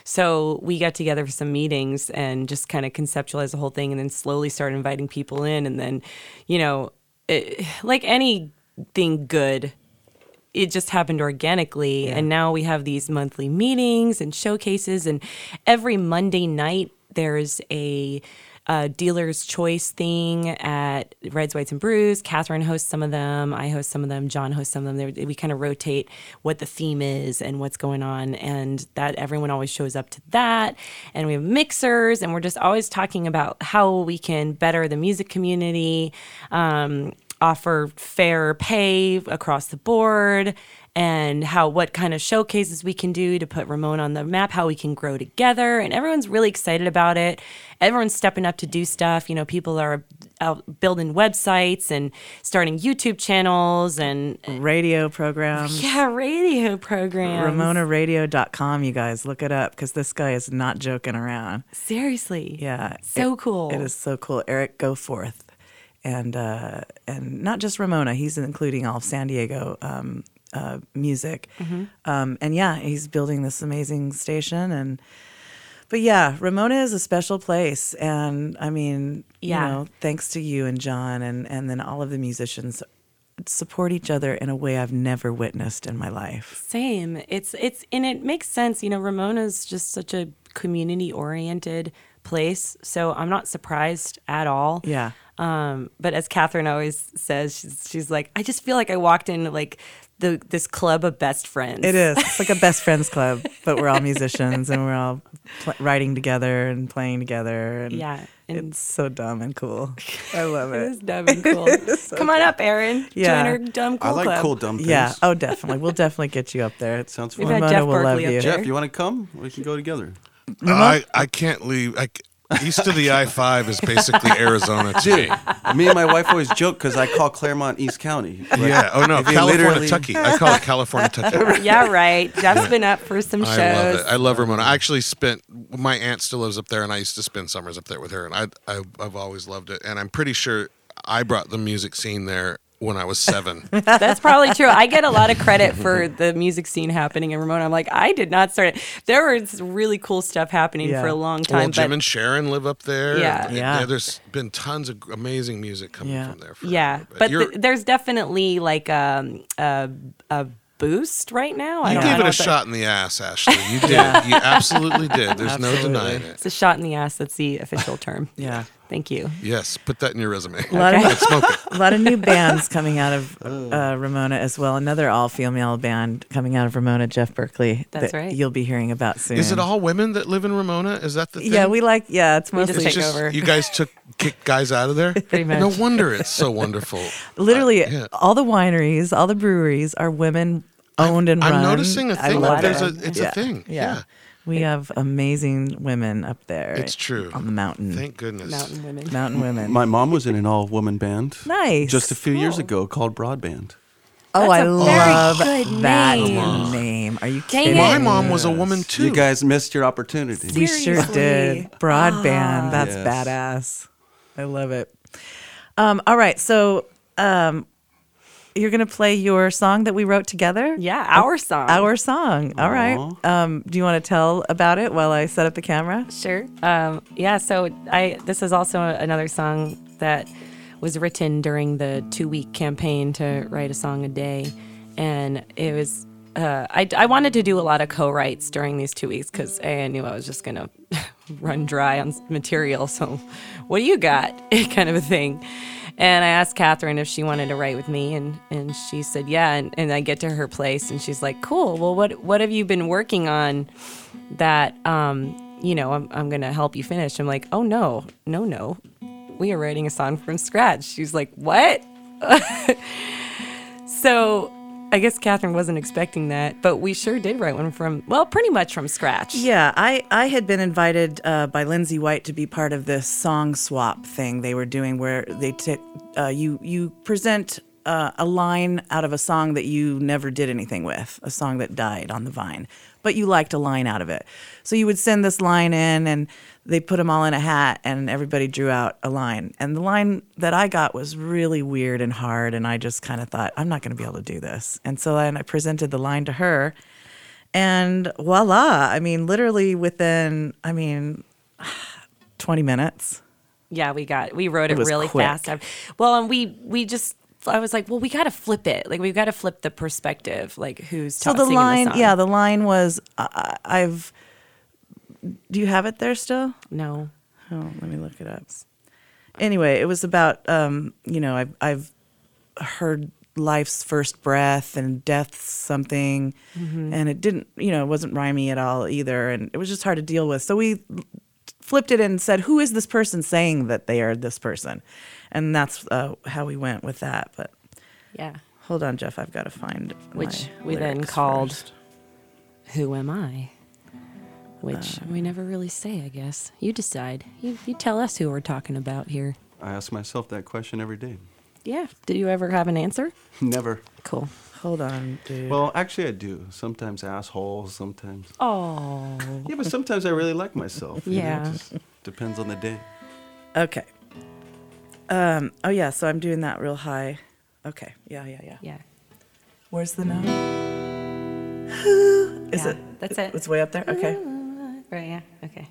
So we got together for some meetings and just kind of conceptualized the whole thing and then slowly started inviting people in. And then, you know, it, like anything good, it just happened organically. And now we have these monthly meetings and showcases. And every Monday night, there's a, uh dealer's choice thing at Reds, Whites, and Brews. Cathryn hosts some of them. I host some of them. John hosts some of them. They're- We kind of rotate what the theme is and what's going on, and that everyone always shows up to that. And we have mixers, and we're just always talking about how we can better the music community. Um, offer fair pay across the board and how what kind of showcases we can do to put Ramon on the map, how we can grow together. And everyone's really excited about it. Everyone's stepping up to do stuff. You know, people are out building websites and starting YouTube channels and Radio programs. yeah, radio programs. RamonaRadio.com, you guys, look it up because this guy is not joking around. Seriously. Yeah. So it- cool. It is so cool. Eric Goforth. And uh, and not just Ramona, he's including all of San Diego um, uh, music. Mm-hmm. Um, and yeah, he's building this amazing station. And but yeah, Ramona is a special place. And I mean, Yeah. you know, thanks to you and John and, and then all of the musicians support each other in a way I've never witnessed in my life. Same. It's it's and it makes sense. You know, Ramona's just such a community oriented place, so I'm not surprised at all. Yeah. Um, but as Cathryn always says, she's, she's like, I just feel like I walked in like the this club of best friends. It is. It's like a best friends club, but we're all musicians and we're all pl- writing together and playing together. And Yeah, and- it's so dumb and cool. I love It it. is dumb and cool. Come on up, Aaron. Yeah. Join our dumb cool I like club. cool dumb things. Yeah. Oh, definitely. We'll definitely get you up there. It sounds fun. We've fun. had Ramona Jeff will love Berkley up you. there. Jeff, you want to come? We can go together. I, I can't leave. I, c- east of the I five is basically Arizona to me. Me and my wife always joke because I call Claremont East County. But Yeah. Oh no, California, literally- Tucky. I call it California, Tucky. Yeah, right. Jeff's been up for some shows. I love it. I love Ramona. I actually spent. My aunt still lives up there, and I used to spend summers up there with her, and I, I I've always loved it. And I'm pretty sure I brought the music scene there when I was seven. That's probably true. I get a lot of credit for the music scene happening in Ramona. I'm like, I did not start it. There was really cool stuff happening Yeah. for a long time. well. Jim but and Sharon live up there. Yeah. and Yeah. There's been tons of amazing music coming Yeah. from there. yeah, forever. but you're- th- there's definitely like um, a a boost right now. I you don't- I gave don't it a know that- shot in the ass, Ashley. You did. You absolutely did. There's no denying it. It's a shot in the ass. That's the official term. Yeah. Thank you. Yes, put that in your resume. A lot, Okay. of, a lot of new bands coming out of uh, Ramona as well. Another all female band coming out of Ramona, Jeff Berkley. That's that right. You'll be hearing about soon. Is it all women that live in Ramona? Is that the thing? Yeah, we like, yeah, it's We just mostly It's take just over. you guys took kicked guys out of there. Pretty much. No wonder it's so wonderful. literally yeah. all the wineries, all the breweries are women owned and run. I'm noticing a I thing. love There's it. a it's Yeah, a thing. Yeah. We have amazing women up there. It's true. On the mountain. Thank goodness. Mountain women. mountain women. My mom was in an all woman band nice. just a few years ago called Broadband. oh, That's I a very love good that name. name. Are you Dang kidding? it. My mom was a woman too. You guys missed your opportunity. We sure Seriously. did. Broadband. That's Yes. badass. I love it. Um, all right. So um, you're going to play your song that we wrote together? Yeah, our song. Our song. All right. Aw. Um, do you want to tell about it while I set up the camera? Sure. Um, yeah. So I this is also another song that was written during the two week campaign to write a song a day, and it was. Uh, I, I wanted to do a lot of co-writes during these two weeks because I knew I was just gonna run dry on material. So, what do you got? kind of a thing. And I asked Cathryn if she wanted to write with me, and, and she said yeah. And, and I get to her place, and she's like, "Cool. Well, what what have you been working on that um, you know I'm I'm gonna help you finish?" I'm like, "Oh no, no, no, we are writing a song from scratch." She's like, "What?" so I guess Cathryn wasn't expecting that, but we sure did write one from well, pretty much from scratch. Yeah, I, I had been invited uh, by Lindsay White to be part of this song swap thing they were doing, where they took uh, you you present uh, a line out of a song that you never did anything with, a song that died on the vine, but you liked a line out of it. So you would send this line in, and they put them all in a hat, and everybody drew out a line. And the line that I got was really weird and hard, and I just kind of thought, I'm not going to be able to do this. And so then I presented the line to her. And voila, I mean, literally within, I mean, 20 minutes. Yeah, we got we wrote it, was really quick. fast. Well, and we we just I was like, well, we got to flip it. Like we've got to flip the perspective. Like who's So the line, song. yeah, the line was, I've, do you have it there still? no. Oh, let me look it up. Anyway, it was about, um, you know, I've, I've heard life's first breath and death's something, and it didn't, you know, it wasn't rhymey at all either, and it was just hard to deal with. So we flipped it and said, who is this person saying that they are this person? And that's uh, how we went with that. But Yeah. Hold on, Jeff. I've got to find Which my we then called first. Who Am I? Which Uh. we never really say, I guess. You decide. You, you tell us who we're talking about here. I ask myself that question every day. Yeah. Did you ever have an answer? Never. Cool. Hold on, dude. Well, actually, I do. Sometimes assholes. Sometimes. Oh. Yeah, but sometimes I really like myself. you know, it Yeah. just depends on the day. okay. Um. Oh yeah. So I'm doing that real high. Okay. Yeah. Yeah. Yeah. Yeah. Where's the note? Is Yeah, it? that's it. It's way up there. Okay. Right, yeah. Okay.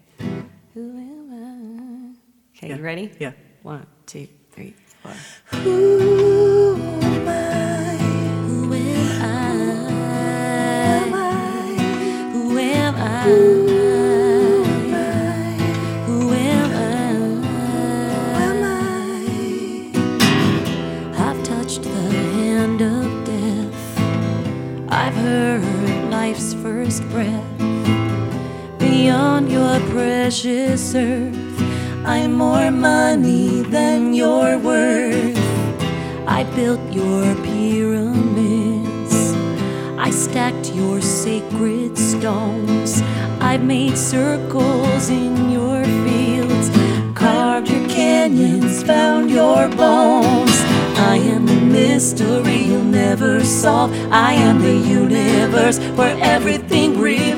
Who am I? Okay, Yeah. you ready? Yeah. One, two, three, four. Breath. Beyond your precious earth, I'm more money than your worth. I built your pyramids. I stacked your sacred stones. I've made circles in your fields, carved your canyons, found your bones. I am the mystery you'll never solve. I am the universe where everything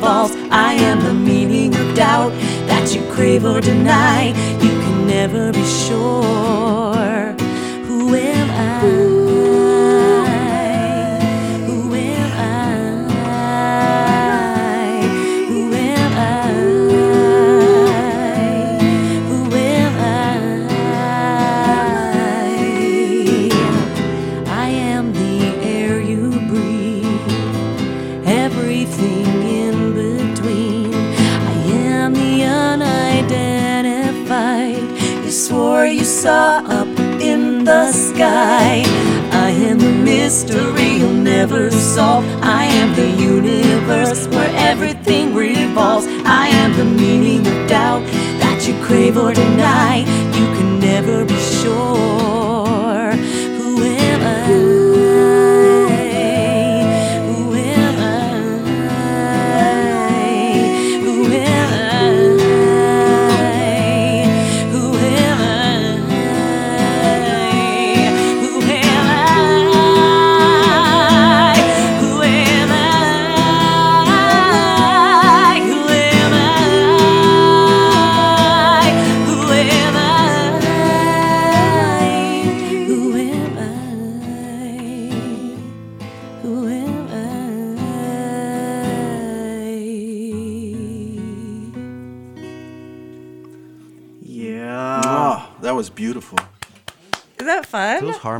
revolves. I am the meaning of doubt that you crave or deny. You can never be sure. Who am I? Saw up in the sky. I am the mystery you'll never solve. I am the universe where everything revolves. I am the meaning of doubt that you crave or deny. You can never be sure.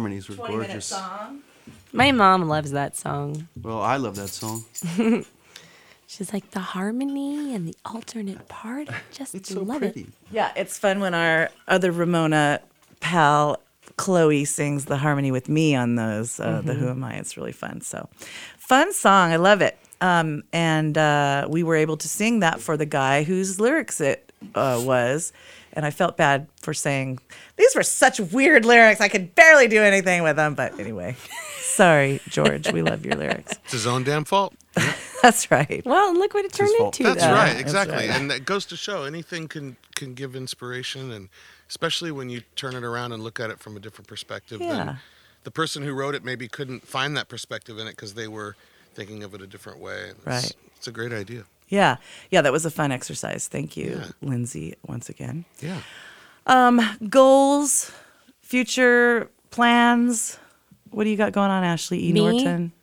Fun? Those harmonies were gorgeous. song. My mom loves that song. Well, I love that song. She's like, the harmony and the alternate part. I just It's so love pretty. it. Yeah, it's fun when our other Ramona pal Chloe sings the harmony with me on those. Uh, The Who Am I? It's really fun. So, fun song. I love it. Um, and uh, we were able to sing that for the guy whose lyrics it uh, was. And I felt bad for saying these were such weird lyrics. I could barely do anything with them. But anyway, sorry, George. We love your lyrics. It's his own damn fault. That's right. Well, and look what it turned into. That's though. right, That's exactly. right. And that goes to show anything can can give inspiration, and especially when you turn it around and look at it from a different perspective. Yeah. Than the person who wrote it maybe couldn't find that perspective in it because they were thinking of it a different way. It's, Right. It's a great idea. Yeah. Yeah, that was a fun exercise. Thank you, Yeah. Lindsay, once again. Yeah. goals, future plans. What do you got going on, Ashley E. Me? Norton?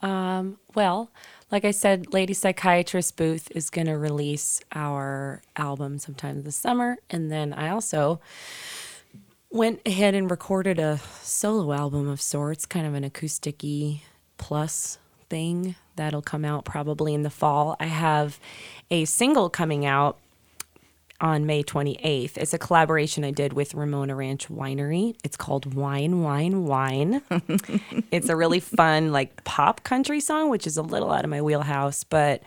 Um, well, like I said, Lady Psychiatrist Booth is going to release our album sometime this summer. And then I also went ahead and recorded a solo album of sorts, kind of an acoustic plus thing that'll come out probably in the fall. I have a single coming out on May 28th. It's a collaboration I did with Ramona Ranch Winery. It's called Wine, Wine, Wine. it's a really fun, like pop country song, which is a little out of my wheelhouse, but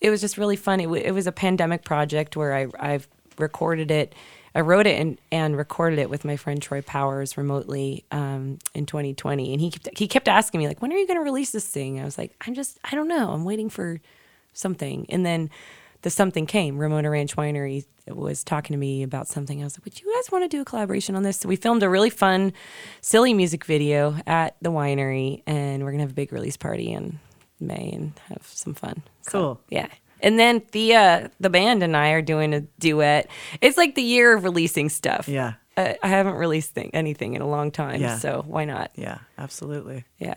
it was just really fun. It, w- it was a pandemic project where I, I've recorded it I wrote it and, and recorded it with my friend Troy Powers remotely um, in 2020, and he kept, he kept asking me like, "When are you going to release this thing?" I was like, "I'm just I don't know. I'm waiting for something." And then the something came. Ramona Ranch Winery was talking to me about something. I was like, "Would you guys want to do a collaboration on this?" So we filmed a really fun, silly music video at the winery, and we're gonna have a big release party in May and have some fun. So, Cool. yeah. And then the uh, the band and I are doing a duet. It's like the year of releasing stuff. Yeah. Uh, I haven't released thing, anything in a long time, Yeah. so why not? Yeah, absolutely. Yeah.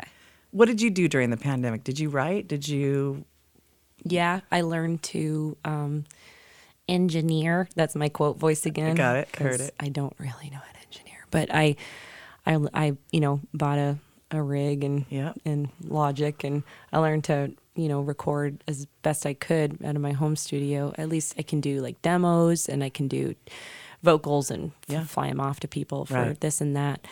What did you do during the pandemic? Did you write? Did you? Yeah, I learned to um, engineer. That's my quote voice again. got it. Heard it. I don't really know how to engineer, but I, I, I you know, bought a, a rig and Yep. and Logic, and I learned to you know record as best I could out of my home studio. At least I can do like demos, and I can do vocals and Yeah. fly them off to people for Right. this and that.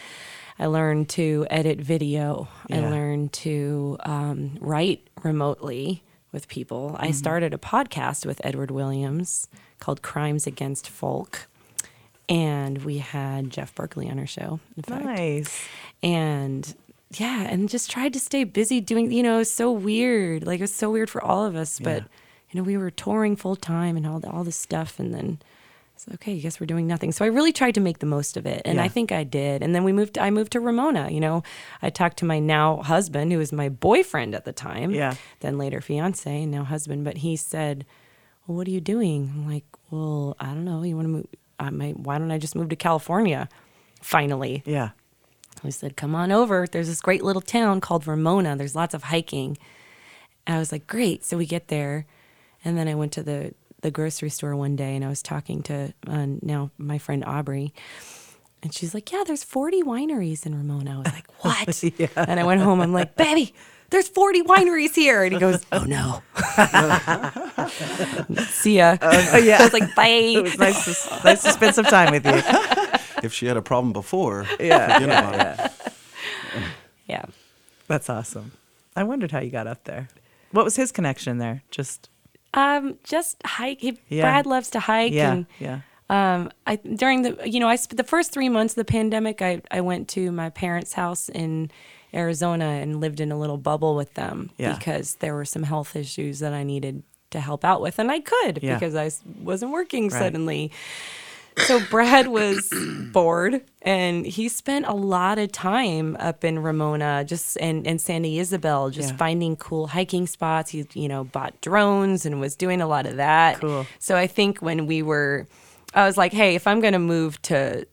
I learned to edit video. I learned to um, write remotely with people. I started a podcast with Edward Williams called Crimes Against Folk. And we had Jeff Berkley on our show, in fact. Nice. And yeah, and just tried to stay busy doing, you know, it was so weird. Like it was so weird for all of us. But, Yeah. you know, we were touring full time and all, all this stuff. And then it's okay, I guess we're doing nothing. So I really tried to make the most of it. And Yeah. I think I did. And then we moved, I moved to Ramona. You know, I talked to my now husband, who was my boyfriend at the time. Yeah. Then later fiance and now husband. But he said, well, what are you doing? I'm like, well, I don't know. You want to move? I might, why don't I just move to California? Finally. Yeah. I said, come on over. There's this great little town called Ramona. There's lots of hiking. And I was like, great. So we get there. And then I went to the, the grocery store one day and I was talking to uh, now my friend Aubrey. And she's like, yeah, there's 40 wineries in Ramona. I was like, what? And I went home. I'm like, baby, there's 40 wineries here. And he goes, oh no. See ya. Oh yeah. I was like, bye. it was nice to, nice to spend some time with you. If she had a problem before, Yeah, forget yeah, about it. yeah. That's awesome. I wondered how you got up there. What was his connection there? Just Um, just hike. He, Yeah. Brad loves to hike. yeah, And yeah. um, I during the you know I sp- the first three months of the pandemic, I I went to my parents' house in Arizona and lived in a little bubble with them Yeah. because there were some health issues that I needed to help out with, and I could Yeah. because I wasn't working Right. suddenly. So Brad was bored, and he spent a lot of time up in Ramona, just and and Santa Ysabel, just Yeah. finding cool hiking spots. He you know bought drones and was doing a lot of that. Cool. So I think when we were, I was like, hey, if I'm gonna move to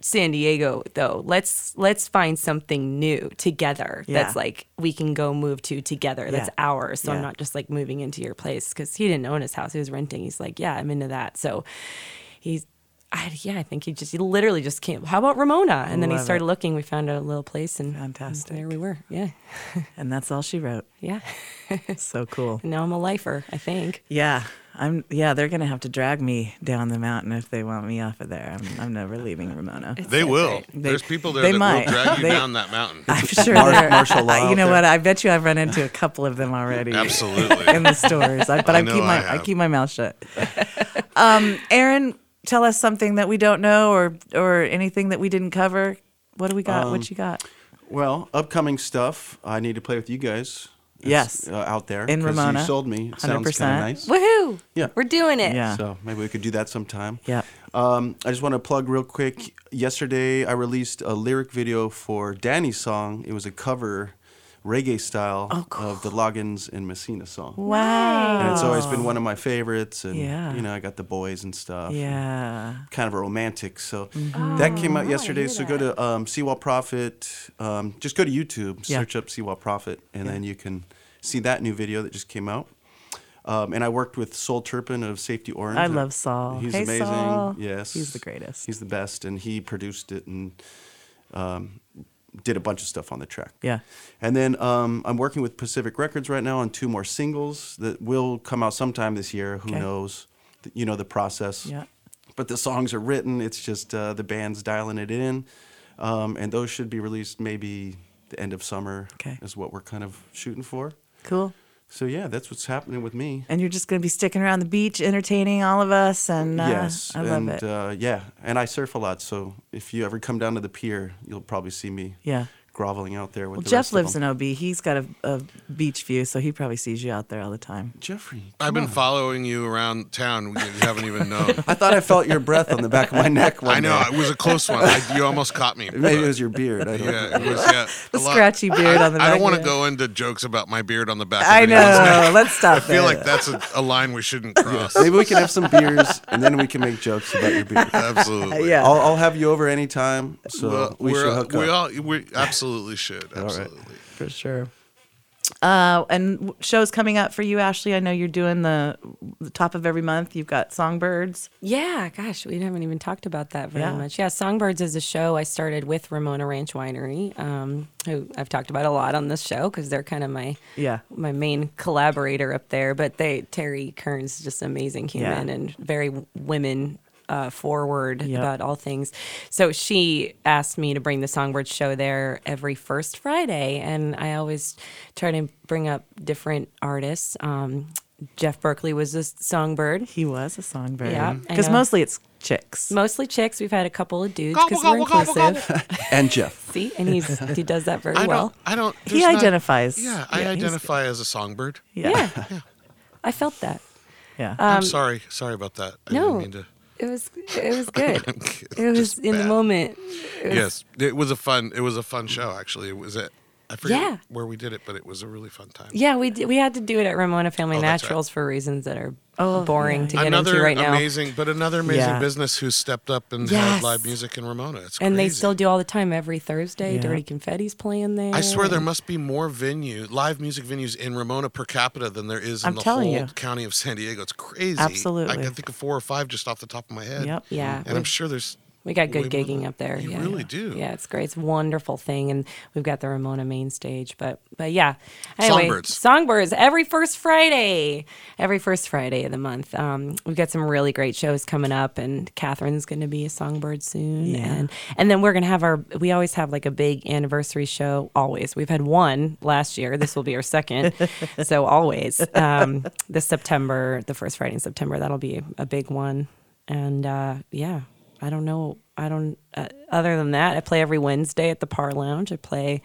San Diego though, let's let's find something new together. Yeah. That's like we can go move to together. That's Yeah. ours. So Yeah. I'm not just like moving into your place because he didn't own his house. He was renting. He's like, yeah, I'm into that. So he's. I, yeah, I think he just he literally just came. How about Ramona? And then he started it. looking. We found a little place, and Fantastic. and there we were. Yeah, And that's all she wrote. yeah. So cool. and now I'm a lifer. I think. Yeah. I'm yeah, they're gonna have to drag me down the mountain if they want me off of there. I'm, I'm never leaving Ramona. They so will. great. They- There's people there they that might. will drag you They- down that mountain. I'm sure Mar- they're- martial law you know there. what? I bet you I've run into a couple of them already. Absolutely. in the stores. I, but I I, keep my I I, keep my mouth shut. Um, Aaron, tell us something that we don't know or or anything that we didn't cover. What do we got? Um, what you got? Well, upcoming stuff. I need to play with you guys. Yes. uh, out there in Ramona. You sold me. It Sounds 100%. kind of nice. Woohoo! Yeah. we're doing it. Yeah. So maybe we could do that sometime. Yeah. Um, I just want to plug real quick. Yesterday, I released a lyric video for Danny's song. It was a cover, reggae style, Oh, cool. of the Loggins and Messina song. Wow. And it's always been one of my favorites. And, Yeah. you know, I got the boys and stuff. Yeah. Kind of a romantic. So Mm-hmm. that came out yesterday. So go to um, Seawall Prophet. Um, just go to YouTube, Yeah. search up Seawall Prophet, and then you can see that new video that just came out. Um, and I worked with Sol Turpin of Safety Orange. I love Saul. He's Hey, amazing. Saul. Yes, He's the greatest. He's the best, and he produced it and um, did a bunch of stuff on the track. Yeah. And then um, I'm working with Pacific Records right now on two more singles that will come out sometime this year. Who Okay. knows? You know the process. Yeah. But the songs are written. It's just uh, the band's dialing it in, um, and those should be released maybe the end of summer. Okay. Is what we're kind of shooting for. Cool. So yeah, that's what's happening with me. And you're just going to be sticking around the beach, entertaining all of us, and uh, yes, I love and it. Uh, yeah, and I surf a lot, so if you ever come down to the pier, you'll probably see me yeah. Groveling out there with Well, the Jeff rest of lives them. in OB. He's got a, a beach view, so he probably sees you out there all the time. Jeffrey. I've been on. following you around town. You haven't even known. I thought I felt your breath on the back of my neck. One I know day. it was a close one. I, you almost caught me. Maybe it was your beard. I Yeah, it was. Yeah, The scratchy beard I, on the I don't want to go into jokes about my beard on the back. I of know. neck. Let's stop I feel there. like that's a, a line we shouldn't cross. Maybe we can have some beers and then we can make jokes about your beard. Absolutely. Yeah. I'll, I'll have you over anytime. So Well, we we're- should hook up. we up. all we absolutely should. right. Absolutely. for sure. Uh, and shows coming up for you, Ashley. I know you're doing the, the top of every month. You've got Songbirds. Yeah, gosh, we haven't even talked about that very Yeah. much. Yeah, Songbirds is a show I started with Ramona Ranch Winery, um, who I've talked about a lot on this show because they're kind of my Yeah. my main collaborator up there. But they Terry Kern's is just an amazing human Yeah. and very women uh, forward Yep. about all things. So she asked me to bring the Songbird show there every first Friday, and I always try to bring up different artists. Um, Jeff Berkley was a songbird. He was a songbird. Yeah, Because mostly it's chicks. Mostly chicks. We've had a couple of dudes because we're inclusive. and Jeff. See, and he's he does that very I well. don't. I don't. He not- identifies. yeah, I Yeah, identify as a songbird. Yeah. Yeah, I felt that. Yeah. I'm sorry. Sorry about that. I Um, No, didn't mean to. It was it was good. It was in the moment. It was- Yes, it was a fun. It was a fun show. Actually, it was it. I forget Yeah. where we did it, but it was a really fun time. Yeah, we did, we had to do it at Ramona Family Oh, that's right. Naturals for reasons that are Oh, boring yeah. to get another into right now. amazing, but another amazing Yeah. business who stepped up and Yes. had live music in Ramona. It's and they still do all the time every Thursday. Yeah. Dirty Confetti's playing there. I swear there must be more venue, live music venues in Ramona per capita than there is in I'm the telling whole you. county of San Diego. It's crazy. Absolutely. I can think of four or five just off the top of my head. Yep. Yeah, And I'm sure there's We got good gigging up there. You yeah, really yeah. do. Yeah, it's great. It's a wonderful thing, and we've got the Ramona main stage. But but yeah, anyway, Songbirds. Songbirds every first Friday, every first Friday of the month. Um, we've got some really great shows coming up, and Cathryn's going to be a songbird soon, Yeah. and and then we're going to have our. We always have like a big anniversary show. Always, we've had one last year. This will be our second, so always. Um, this September, the first Friday in September, that'll be a big one, and uh, yeah. I don't know. I don't. Uh, other than that, I play every Wednesday at the Par Lounge. I play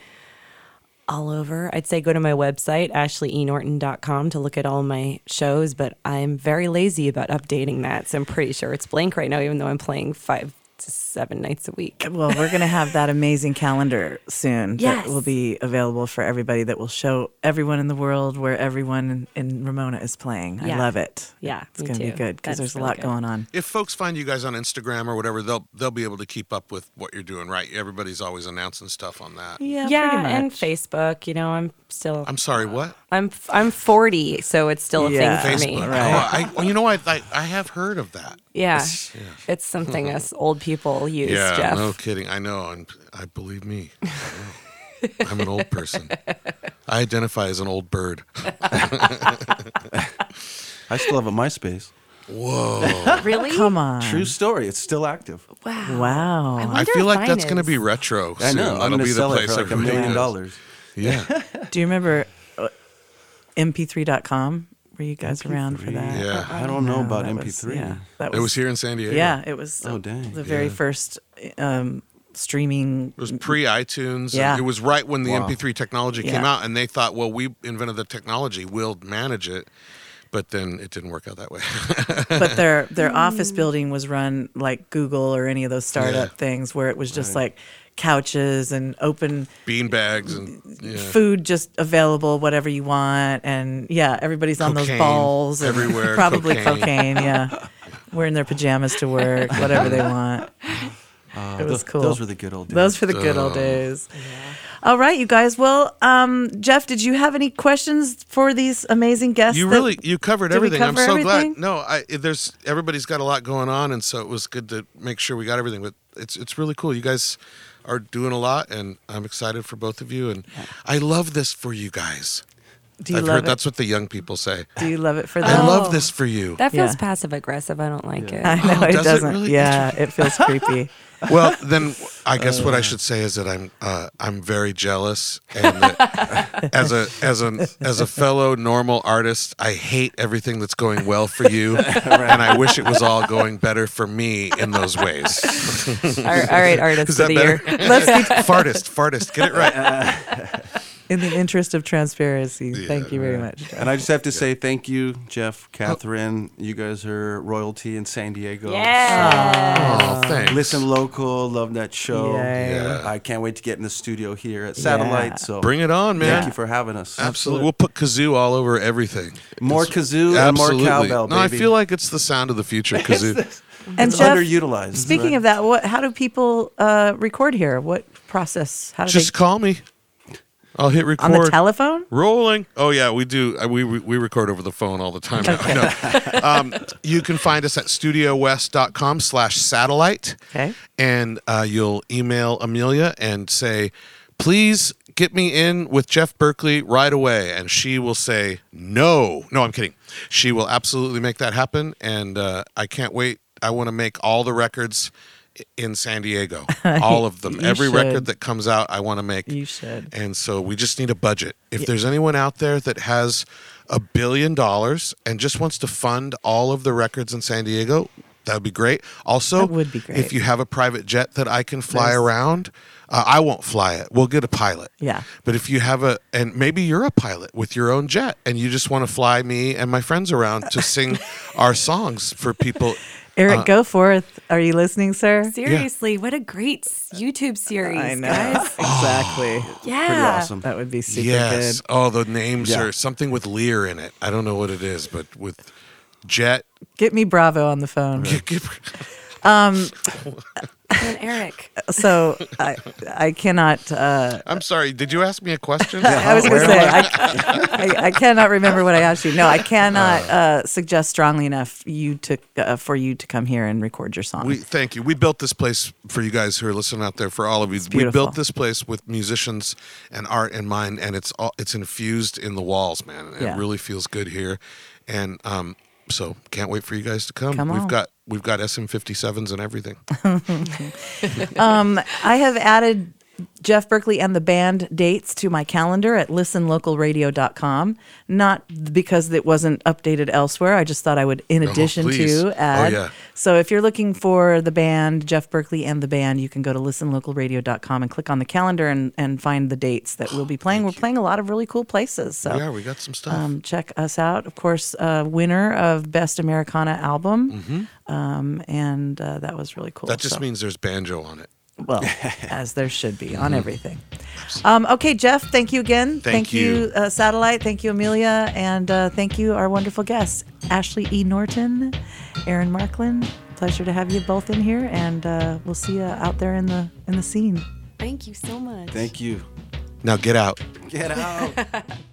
all over. I'd say go to my website, ashleynorton.com, to look at all my shows, but I'm very lazy about updating that. So I'm pretty sure it's blank right now, even though I'm playing five to seven nights a week. Well, we're going to have that amazing calendar soon Yes. that will be available for everybody that will show everyone in the world where everyone in, in Ramona is playing. I love it. Yeah, It's going to be good because That's there's a lot good. going on. if folks find you guys on Instagram or whatever, they'll they'll be able to keep up with what you're doing, right? Everybody's always announcing stuff on that. Yeah, yeah, pretty and. Facebook. You know, I'm still. I'm sorry, what? I'm I'm 40, so it's still a Yeah. thing for Facebook. me. Right. Oh, I, you know, I, I I have heard of that. Yeah, it's something us old people use. Yeah, Jeff. no kidding. I know. And I believe me. I know. I'm an old person. I identify as an old bird. I still have a MySpace. Whoa. Really? Come on. True story. It's still active. Wow. Wow. I I wonder feel if like mine that's going to is. be retro. I soon. know. That'll I'm going be to the sell it place for like a everybody million goes. dollars. Yeah. Do you remember uh, MP3.com? Were you guys around for that? Yeah. I don't know No, about that MP3. yeah, that It was here in San Diego. Yeah, it was. Oh, dang. The very Yeah. first um, streaming. It was pre iTunes. Yeah. It was right when the Wow. MP3 technology came Yeah. out, and they thought, well, we invented the technology, we'll manage it. But then it didn't work out that way. but their their office building was run like Google or any of those startup Yeah. things where it was just like couches and open Bean bags and yeah. food just available whatever you want and yeah everybody's on those balls and everywhere, probably cocaine. cocaine. yeah wearing their pajamas to work whatever they want Uh, It was tho- cool. Those were the good old days. those were the good old days all right you guys well um jeff did you have any questions for these amazing guests You really you covered Did we everything. I'm cover so everything? glad. No, I there's everybody's got a lot going on, and so it was good to make sure we got everything. But it's it's really cool. You guys are doing a lot, and I'm excited for both of you. And I love this for you guys. Do you I've love heard it? that's what the young people say. Do you love it for I them? Oh. love this for you. That feels Yeah. passive aggressive. I don't like it. I know Oh, it does it doesn't. really? Yeah, it feels creepy. well, then I guess what I should say is that I'm uh, I'm very jealous, and that as a as a as a fellow normal artist, I hate everything that's going well for you, and I wish it was all going better for me in those ways. all right, all right, artist Is of that the better? year. Let's be fartist, fartist, get it right. In the interest of transparency. Thank you very much. And I just have to say thank you, Jeff, Cathryn. You guys are royalty in San Diego. Yeah. Oh, thanks. Listen local, love that show. Yay. Yeah. I can't wait to get in the studio here at Satellite. Yeah. So Bring it on, man. Thank you for having us. Absolutely, we'll put kazoo all over everything. More It's- kazoo and more cowbell, No, I feel like it's the sound of the future. Kazoo. And It's Jeff, underutilized. speaking of that, what? How do people uh, record here? What process? How do Just they call me. I'll hit record. on the telephone? Rolling. Oh yeah, we do. We we we record over the phone all the time. No. um, you can find us at studiowest.com slash satellite. Okay. And uh, you'll email Amelia and say, please get me in with Jeff Berkley right away. And she will say, no. No, I'm kidding. She will absolutely make that happen. And uh, I can't wait. I want to make all the records in San Diego. All of them. Every should. record that comes out, I want to make. You should. And so we just need a budget. If there's anyone out there that has a billion dollars and just wants to fund all of the records in San Diego, that would be great. Also, That would be great. if you have a private jet that I can fly around, uh, I won't fly it. We'll get a pilot. Yeah. But if you have a, and maybe you're a pilot with your own jet and you just want to fly me and my friends around to sing our songs for people. Eric uh, Goforth, are you listening, sir? Seriously, what a great YouTube series, I know. guys. exactly. Yeah. Pretty awesome. That would be super yes. good. Oh, the names Yeah. are something with Lear in it. I don't know what it is, but with jet. Get me Bravo on the phone. And Eric. So I, I cannot. Uh, I'm sorry. Did you ask me a question? I was going to say I, I, I cannot remember what I asked you. No, I cannot uh, suggest strongly enough you to uh, for you to come here and record your song. We thank you. We built this place for you guys who are listening out there. For all of you, we built this place with musicians and art in mind, and it's all it's infused in the walls, man. It Yeah. really feels good here, and um, so can't wait for you guys to come. Come we've on. got we've got SM57s and everything. Um, I have added Jeff Berkley and the band dates to my calendar at listenlocalradio.com. Not because it wasn't updated elsewhere. I just thought I would, in addition please. to, Oh, add. yeah. So if you're looking for the band, Jeff Berkley and the band, you can go to listenlocalradio.com and click on the calendar and, and find the dates that we'll be playing. We're playing a lot of really cool places. So yeah, we got some stuff. um, check us out. Of course, uh, winner of Best Americana Album. Um, and uh, that was really cool. Mm-hmm. that just So- means there's banjo on it. Well, as there should be on everything. Um, okay, Jeff, thank you again. Thank you. uh, Satellite. Thank you, Amelia. And uh, thank you, our wonderful guests, Ashley E. Norton, Aaron Markland. Pleasure to have you both in here. And uh, we'll see you out there in the in the scene. Thank you so much. Thank you. Now get out. Get out.